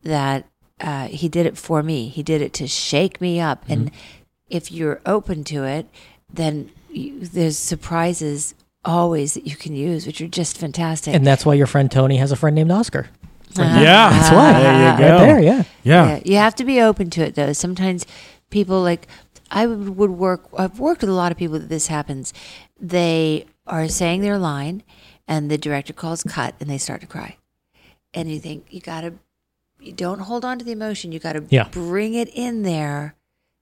that uh, he did it for me. He did it to shake me up, and Mm-hmm. if you're open to it, then you, there's surprises always that you can use, which are just fantastic. And that's why your friend Tony has a friend named Oscar. Uh-huh. yeah. That's why. There you Right go. there, yeah. Yeah. Yeah, you have to be open to it though. Sometimes people like I would, would work. I've worked with a lot of people that this happens. They are saying their line, and the director calls cut, and they start to cry. And you think you gotta, you don't hold on to the emotion. You gotta Yeah. bring it in there,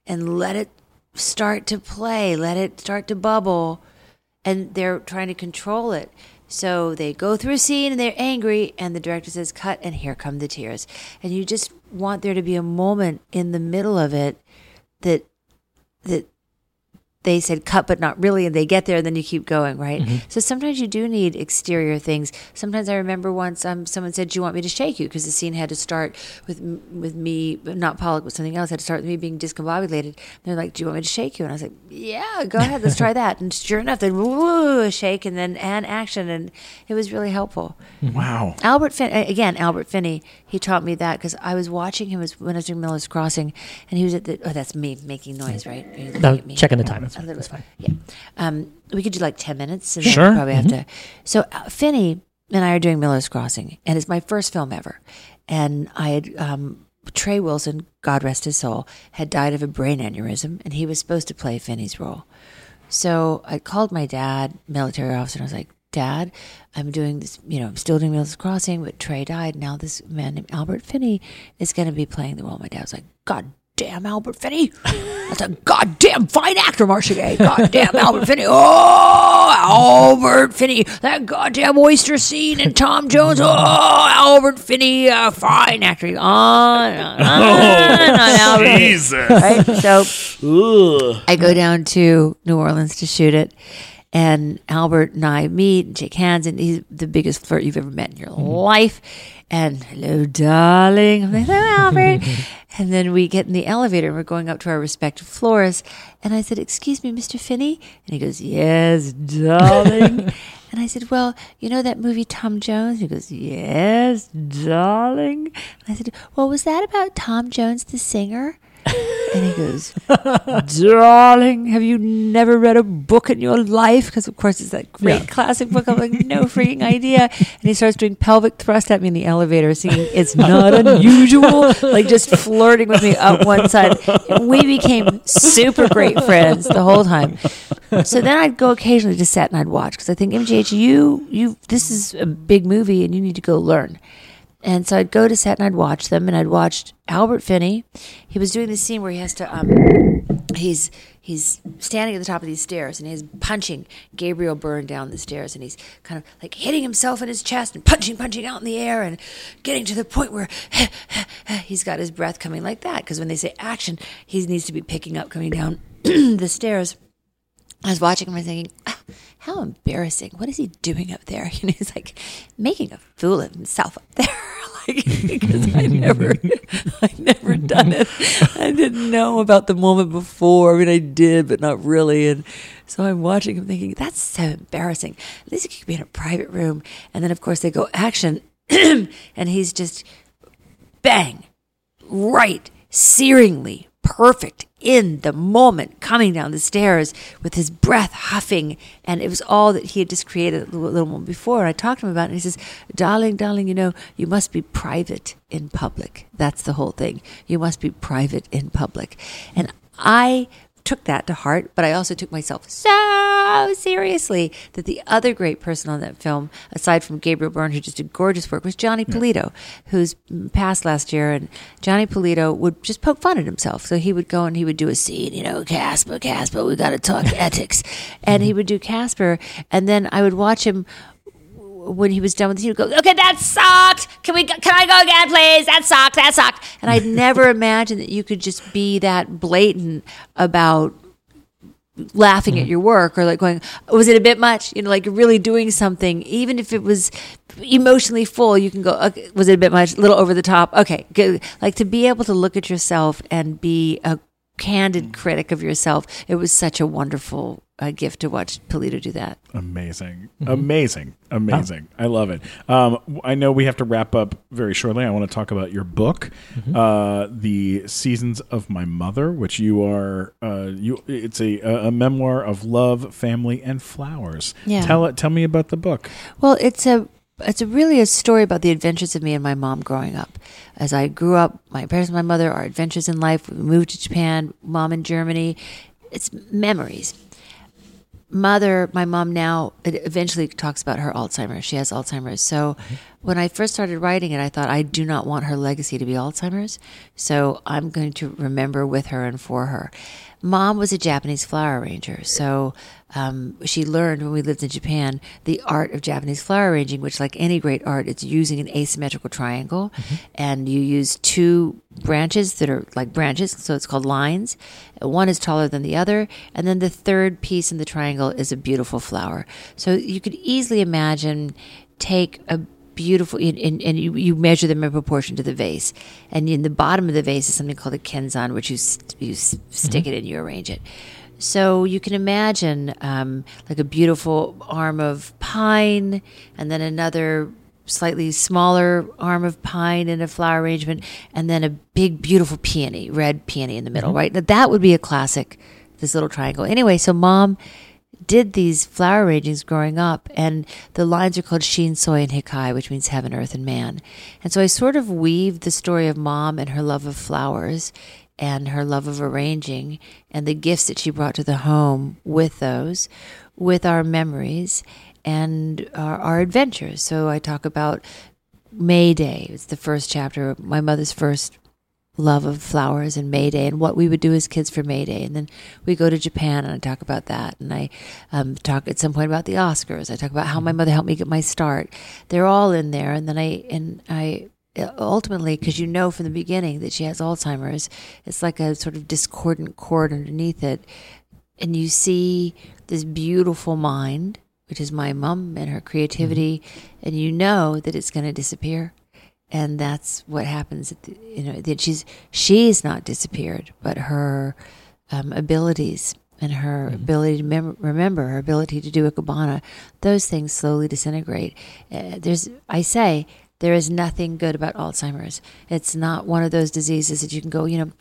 and let it start to play. Let it start to bubble, and they're trying to control it. So they go through a scene and they're angry, and the director says, Cut, and here come the tears. And you just want there to be a moment in the middle of it that that they said cut but not really and they get there and then you keep going right Mm-hmm. so sometimes you do need exterior things sometimes i remember once um, someone said do you want me to shake you because the scene had to start with with me not pollock but something else had to start with me being discombobulated they're like do you want me to shake you and i was like yeah go ahead let's try *laughs* that and sure enough then woo, shake and then and action and it was really helpful Wow. Albert Fin- again, Albert Finney. He taught me that because I was watching him as when I was doing Miller's Crossing, and he was at the. Oh, that's me making noise, right? No, checking the time. That's, little that's fine. Yeah. Um, we could do like ten minutes. And Sure. Probably have to. So uh, Finney and I are doing Miller's Crossing, and it's my first film ever. And I had um, Trey Wilson, God rest his soul, had died of a brain aneurysm, and he was supposed to play Finney's role. So I called my dad, military officer, and I was like, Dad, I'm doing this, you know, I'm still doing Miller's Crossing, but Trey died. Now this man named Albert Finney is going to be playing the role. My dad was like, God damn Albert Finney. *laughs* That's a goddamn fine actor, Marcia Gay. Goddamn Albert Finney. Oh, Albert Finney. That goddamn oyster scene in Tom Jones. Oh, Albert Finney, a fine actor. On, on, oh, on, on Jesus. Right? So I go down to New Orleans to shoot it. And Albert and I meet and shake hands, and he's the biggest flirt you've ever met in your mm-hmm. life. And hello, darling. I'm like, hello, Albert. *laughs* and then we get in the elevator and we're going up to our respective floors. And I said, Excuse me, Mr. Finney? And he goes, Yes, darling. *laughs* and I said, Well, you know that movie Tom Jones? He goes, Yes, darling. And I said, Well, was that about Tom Jones, the singer? And he goes, *laughs* Darling, have you never read a book in your life? Because, of course, it's that great Yeah. classic book. I'm like, no *laughs* freaking idea. And he starts doing pelvic thrust at me in the elevator, singing, It's *laughs* Not Unusual, like just flirting with me up one side. We became super great friends the whole time. So then I'd go occasionally to set and I'd watch because I think, MGH, you, you, this is a big movie and you need to go learn. And so I'd go to set and I'd watch them, and I'd watched Albert Finney. He was doing this scene where he has to, um, he's he's standing at the top of these stairs and he's punching Gabriel Byrne down the stairs, and he's kind of like hitting himself in his chest and punching, punching out in the air, and getting to the point where *laughs* he's got his breath coming like that. Because when they say action, he needs to be picking up coming down *clears throat* the stairs. I was watching him and thinking, "Ah, how embarrassing. What is he doing up there? *laughs* Know, he's like making a fool of himself up there. *laughs* like, because I never, *laughs* I never done it. I didn't know about the moment before. I mean, I did, but not really. And so I'm watching him thinking, that's so embarrassing. At least he could be in a private room. And then, of course, they go action. *clears throat* and he's just bang, right, searingly perfect in the moment coming down the stairs with his breath huffing. And it was all that he had just created a little, moment before. And i talked to him about it and he says darling darling you know you must be private in public. That's the whole thing. You must be private in public. And i took that to heart, but I also took myself so seriously that the other great person on that film, aside from Gabriel Byrne, who just did gorgeous work, was Johnny Polito, who's passed last year. And Johnny Polito would just poke fun at himself. So he would go and he would do a scene, you know, Caspar, Caspar, we got to talk *laughs* ethics. And he mm-hmm. would do Caspar. And then I would watch him when he was done with it, he would go, "Okay, that sucked. Can we? Can I go again, please? That sucked. That sucked." And I'd *laughs* never imagined that you could just be that blatant about laughing at mm-hmm. your work or like going, "Was it a bit much?" You know, like really doing something, even if it was emotionally full. You can go, okay, "Was it a bit much? A little over the top?" Okay, good. Like to be able to look at yourself and be a candid mm. critic of yourself. It was such a wonderful uh, gift to watch Polito do that. Amazing, amazing, amazing! I love it. Um, I know we have to wrap up very shortly. I want to talk about your book, uh, "The Seasons of My Mother," which you are uh, you. It's a a memoir of love, family, and flowers. Yeah. Tell it. Tell me about the book. Well, it's a it's a really a story about the adventures of me and my mom growing up. As I grew up, my parents and my mother, our adventures in life. We moved to Japan, mom in Germany. It's memories. Mother, my mom now eventually talks about her Alzheimer's. She has Alzheimer's. So mm-hmm. when I first started writing it, I thought I do not want her legacy to be Alzheimer's, so I'm going to remember with her and for her. Mom was a Japanese flower arranger, so um, she learned when we lived in Japan the art of Japanese flower arranging, which, like any great art, it's using an asymmetrical triangle, and you use two branches that are like branches, so it's called lines. One is taller than the other, and then the third piece in the triangle is a beautiful flower. So you could easily imagine take a beautiful and, and, and you, you measure them in proportion to the vase. And in the bottom of the vase is something called a kenzan which you, st- you s- stick it and you arrange it. So you can imagine um, like a beautiful arm of pine and then another slightly smaller arm of pine in a flower arrangement and then a big beautiful peony red peony in the middle right? Now that would be a classic this little triangle. Anyway so mom did these flower arrangings growing up, and the lines are called Shin, Soe, and Hikae, which means heaven, earth, and man. And so I sort of weaved the story of mom and her love of flowers and her love of arranging and the gifts that she brought to the home with those, with our memories and our, our adventures. So I talk about May Day. It's the first chapter, my mother's first love of flowers and May Day and what we would do as kids for May Day. And then we go to Japan and I talk about that. And I um, talk at some point about the Oscars. I talk about how my mother helped me get my start. They're all in there. And then I, and I, ultimately, because you know from the beginning that she has Alzheimer's, it's like a sort of discordant chord underneath it. And you see this beautiful mind, which is my mom and her creativity, and you know that it's going to disappear and that's what happens. At the, you know that she's she's not disappeared, but her um, abilities and her ability to mem- remember, her ability to do ikebana, those things slowly disintegrate. Uh, there's, I say, there is nothing good about Alzheimer's. It's not one of those diseases that you can go, you know,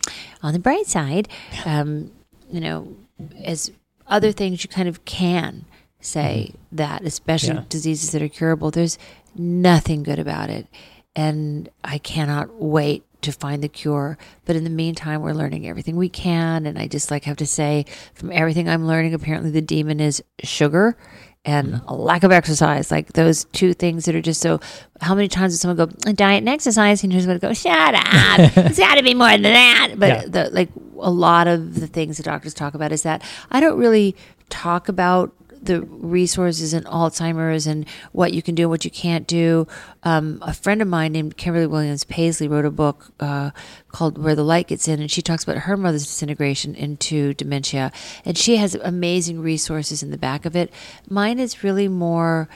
on the bright side, um, you know, as other things you kind of can say that, especially Yeah. diseases that are curable. There's nothing good about it and I cannot wait to find the cure. But in the meantime, we're learning everything we can. And I just like have to say, from everything I'm learning, apparently the demon is sugar and mm-hmm. a lack of exercise. Like those two things that are just so. How many times does someone go diet and exercise, and you're just going to go, shut up? *laughs* it's got to be more than that. But Yeah. the like a lot of the things the doctors talk about is that I don't really talk about the resources in Alzheimer's and what you can do and what you can't do. Um, a friend of mine named Kimberly Williams Paisley wrote a book uh, called Where the Light Gets In, and she talks about her mother's disintegration into dementia. And she has amazing resources in the back of it. Mine is really more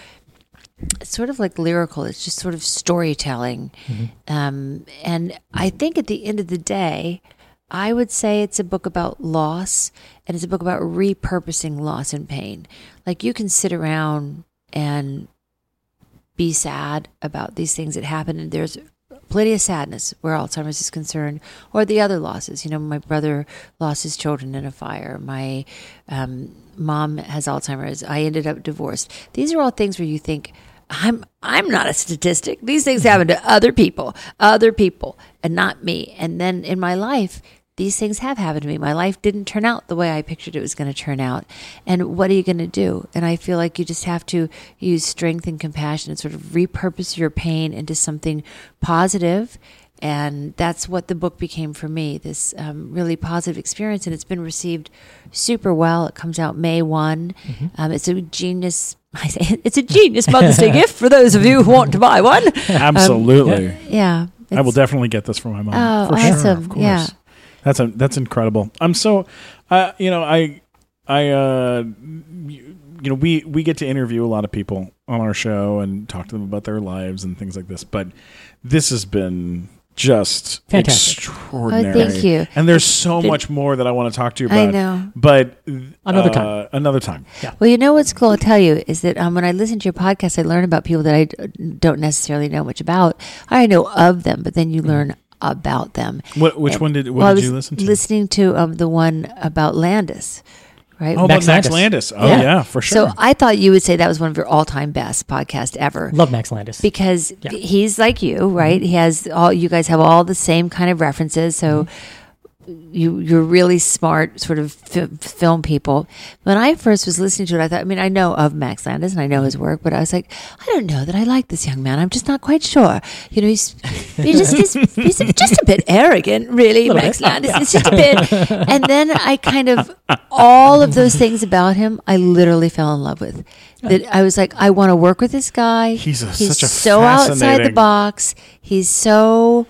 it's sort of like lyrical. It's just sort of storytelling. Um, and I think at the end of the day, I would say it's a book about loss and it's a book about repurposing loss and pain. Like you can sit around and be sad about these things that happen, and there's plenty of sadness where Alzheimer's is concerned, or the other losses. You know, my brother lost his children in a fire. My um, mom has Alzheimer's. I ended up divorced. These are all things where you think. I'm I'm not a statistic. These things happen to other people, other people, and not me. And then in my life, these things have happened to me. My life didn't turn out the way I pictured it was going to turn out. And what are you going to do? And I feel like you just have to use strength and compassion and sort of repurpose your pain into something positive. And that's what the book became for me this um, really positive experience. And it's been received super well. It comes out May one Um, it's a genius. *laughs* I say it's a genius Mother's Day *laughs* gift for those of you who want to buy one. Absolutely. Yeah, I will definitely get this for my mom. Oh, for sure, awesome. of course. Yeah. That's a that's incredible. I'm so uh, you know, I I uh you, you know, we we get to interview a lot of people on our show and talk to them about their lives and things like this, but this has been just Fantastic. extraordinary. Oh, thank you. And there's so Did- much more that I want to talk to you about. I about. know. But Another uh, time. Another time. Yeah. Well, you know what's cool? I'll tell you is that um, when I listen to your podcast, I learn about people that I don't necessarily know much about. I know of them, but then you learn about them. What which And- one did what well, did you listen to? Listening to um, the one about Landis, right? oh, Max Max, Max Landis. Landis. Oh Yeah. yeah, for sure. So I thought you would say that was one of your all-time best podcast ever. Love Max Landis. because Yeah. he's like you, right? He has all you guys have all the same kind of references. So you you're really smart sort of fi- film people. When I first was listening to it, I thought, I mean, I know of Max Landis and I know his mm-hmm. work, but I was like, I don't know that I like this young man. I'm just not quite sure. You know, he's he's just he's, he's just a bit arrogant, really, Max *laughs* Landis. It's just a bit. And then I kind of all of those things about him, I literally fell in love with. That I was like, I want to work with this guy. He's a- such a so outside the box. He's so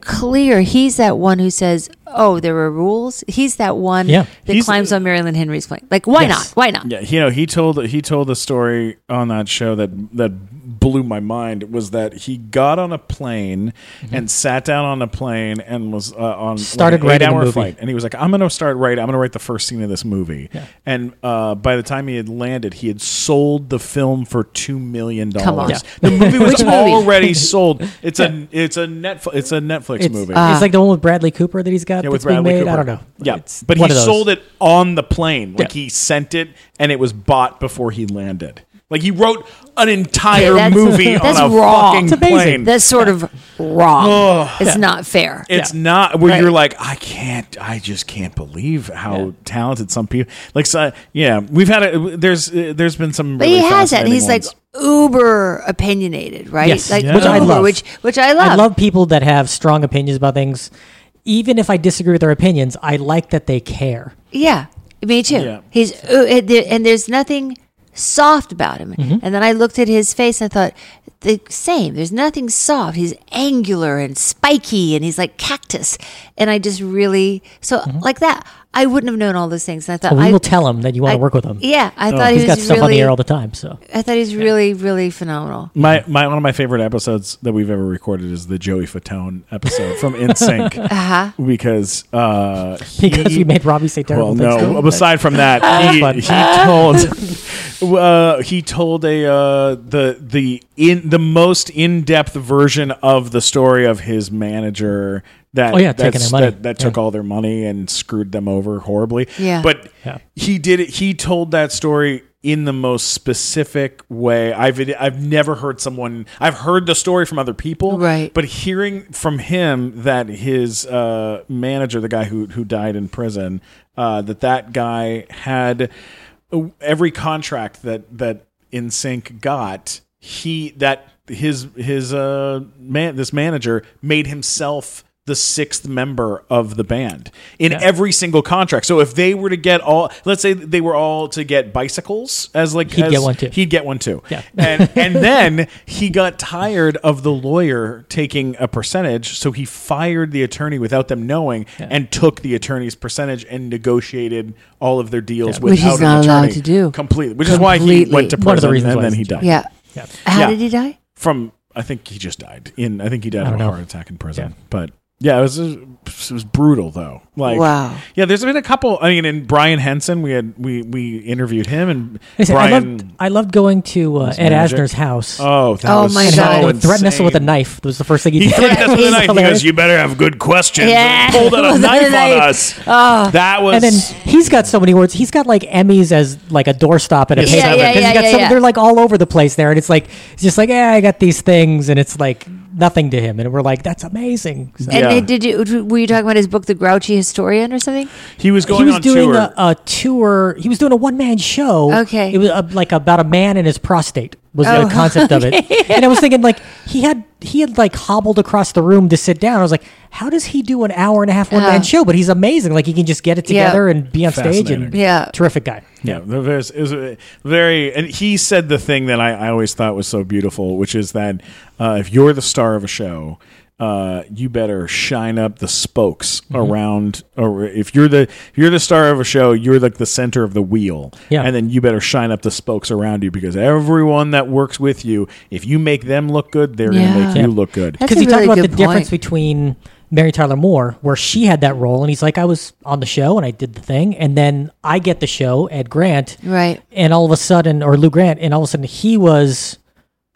clear. He's that one who says, "Oh, there were rules." He's that one Yeah. that He's- climbs on Marilyn Henry's plane. Like, why Yes. not? Why not? Yeah, you know, he told he told a story on that show that that blew my mind was that he got on a plane and sat down on a plane and was uh, on Mm-hmm. Started like writing a eight-hour movie. flight, and he was like, "I'm going to start writing. I'm going to write the first scene of this movie." And uh, by the time he had landed, he had sold the film for two million Come on. dollars. The movie was already *laughs* sold. It's a it's a Netflix it's a Netflix It's, movie. Uh, it's like the one with Bradley Cooper that he's got Yeah, with that's being Bradley made. Cooper. I don't know. Yeah, It's but he one of those. sold it on the plane. Like Yeah. he sent it, and it was bought before he landed. Like he wrote an entire Yeah, that's- movie on *laughs* that's a wrong. fucking It's amazing. plane. That's sort of wrong. It's not fair. it's not where Right. you're like, I can't, I just can't believe how talented some people. Like, so, yeah, we've had a, there's uh, there's been some. but really he has that. and fascinating He's like uber opinionated, right? Yes. like Yeah. Which I love. which which I love. I love people that have strong opinions about things. Even if I disagree with their opinions, I like that they care. Yeah, me too. Yeah. He's uh, and there's nothing soft about him. Mm-hmm. And then I looked at his face and I thought the same. There's nothing soft. He's angular and spiky, and he's like cactus. And I just really so like that. I wouldn't have known all those things. And I thought Well, we I will tell him that you want I- to work with him. Yeah, I thought He's he got was stuff on the air all the time. So I thought he's really, really phenomenal. My, my one of my favorite episodes that we've ever recorded is the Joey Fatone episode from *laughs* NSYNC Uh huh. because uh, *laughs* because he- we made Robbie say Well, terrible things. to no. him. Aside from that, he, he told *laughs* uh, he told a uh, the the in the most in depth version of the story of his manager that Oh, yeah, taking their money. that, that took all their money and screwed them over horribly. Yeah. but Yeah. he did it. He told that story in the most specific way. I've I've never heard someone. I've heard the story from other people, Right. But hearing from him that his uh, manager, the guy who who died in prison, uh, that that guy had every contract that that NSYNC got, he that his his uh man this manager made himself the sixth member of the band in every single contract. So if they were to get all, let's say they were all to get bicycles as like He'd as- get one too. He'd get one too. Yeah. *laughs* and and then he got tired of the lawyer taking a percentage, so he fired the attorney without them knowing, and took the attorney's percentage and negotiated all of their deals Yeah. Which without he's an not allowed attorney to do. completely. Which is why he went to prison One of the reasons and then he died. Yeah. Yeah. How Yeah. did he die? From I think he just died in. I think he died I of a know. heart attack in prison. Yeah. But yeah, it was it was brutal though. Like Wow. Yeah, there's been a couple. I mean, in Brian Henson, we had we we interviewed him and Listen, I Brian. loved, I loved going to uh, Ed magic. Asner's house. oh, that Oh was my so God. and threatened us with a knife. That Was the first thing he, He did. threatened us with a *laughs* He's knife. He hilarious. goes, "You better have good questions." Yeah. And pulled out a *laughs* With a knife on us. Oh. That was. And then he's got so many words. He's got like Emmys as like a doorstop at a Yeah, paper. yeah, because yeah, yeah, some, yeah. They're like all over the place there, and it's like it's just like, yeah, I got these things, and it's like nothing to him, and we're like, that's amazing. So- And Yeah. did you? Were you talking about his book, The Grouchy Historian, or something? he was going he was on doing tour. A, a tour. He was doing a one man show. Okay. it was uh like about a man and his prostate was Oh, the concept of it. *laughs* And I was thinking like he had he had like hobbled across the room to sit down. I was like, how does he do an hour and a half one man Uh. show? But he's amazing. Like he can just get it Yeah. together and be on stage and Yeah. terrific guy. Yeah, the- there's is a very, and he said the thing that I, I always thought was so beautiful, which is that uh, if you're the star of a show, uh, you better shine up the spokes Mm-hmm. around. Or if you're the if you're the star of a show, you're like the center of the wheel. Yeah. and then you better shine up the spokes around you because everyone that works with you, if you make them look good, they're Yeah. gonna make Yeah. you look good. Because a he talked about the good difference between Mary Tyler Moore, where she had that role, and he's like, I was on the show and I did the thing, and then I get the show, Ed Grant, Right. and all of a sudden, or Lou Grant, and all of a sudden he was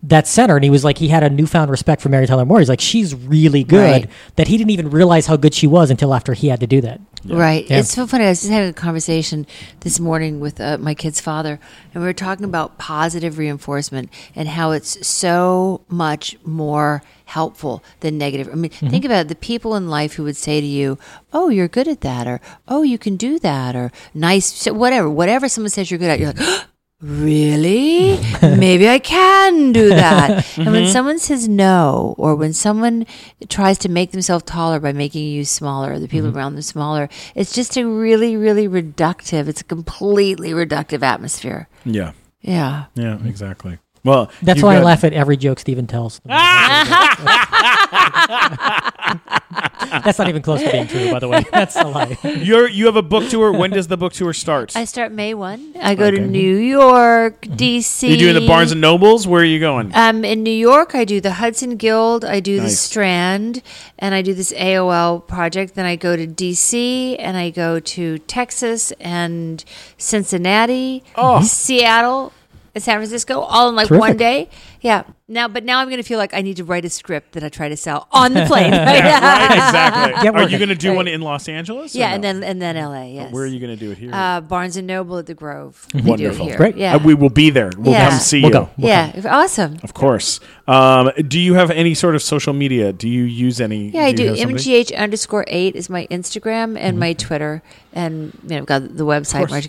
that center, and he was like, he had a newfound respect for Mary Tyler Moore. He's like, she's really good. Right. That he didn't even realize how good she was until after he had to do that. Right. Yeah. It's so funny. I was just having a conversation this morning with uh, my kid's father, and we were talking about positive reinforcement and how it's so much more helpful than negative. I mean, think about it. The people in life who would say to you, "Oh, you're good at that," or "Oh, you can do that," or "Nice," so whatever, whatever someone says you're good at, you're like. *gasps* Really? *laughs* Maybe I can do that. And when mm-hmm. someone says no, or when someone tries to make themselves taller by making you smaller, or the people mm-hmm. around them smaller, it's just a really, really reductive, it's a completely reductive atmosphere. Yeah. Yeah. Yeah, exactly. Well, That's you've why I laugh at every joke Steven tells. *laughs* That's not even close to being true, by the way. *laughs* That's a lie. You're you have a book tour. When does the book tour start? I start May 1. I go to New York, DC. you doing the Barnes and Nobles? Where are you going? Um, in New York, I do the Hudson Guild, I do the Strand, and I do this AOL project. Then I go to DC, and I go to Texas and Cincinnati, Oh. Seattle, and San Francisco, all in like Terrific. one day. Yeah. Now, but now I'm going to feel like I need to write a script that I try to sell on the plane. *laughs* Yeah, right, *laughs* exactly. Get are you going to do Right. one in Los Angeles? yeah, no? and then and then LA. Yes. where are you going to do it here? Uh, Barnes and Noble at the Grove. They do it Wonderful. here. Great. Yeah. Uh, we will be there. We'll Yeah. come see We'll you. go. yeah. Awesome. Of course. Um, do you have any sort of social media? Do you use any? Yeah, I do. MGH underscore eight is my Instagram and my Twitter, and you know, I've got the website course.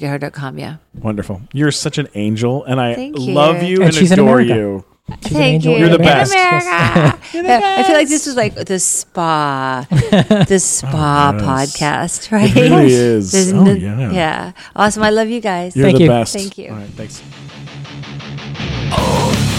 Yeah, Wonderful. You're such an angel, and I Thank love you And and, she's in adore you. She's an thank angel you. You're the in In best. America. *laughs* Yeah, I feel like this was like the spa, *laughs* the spa Oh, yes. podcast, right? It really is. There's Oh, no- yeah. yeah, awesome. I love you guys. You're Thank the you. best. Thank you. All right, thanks. Oh,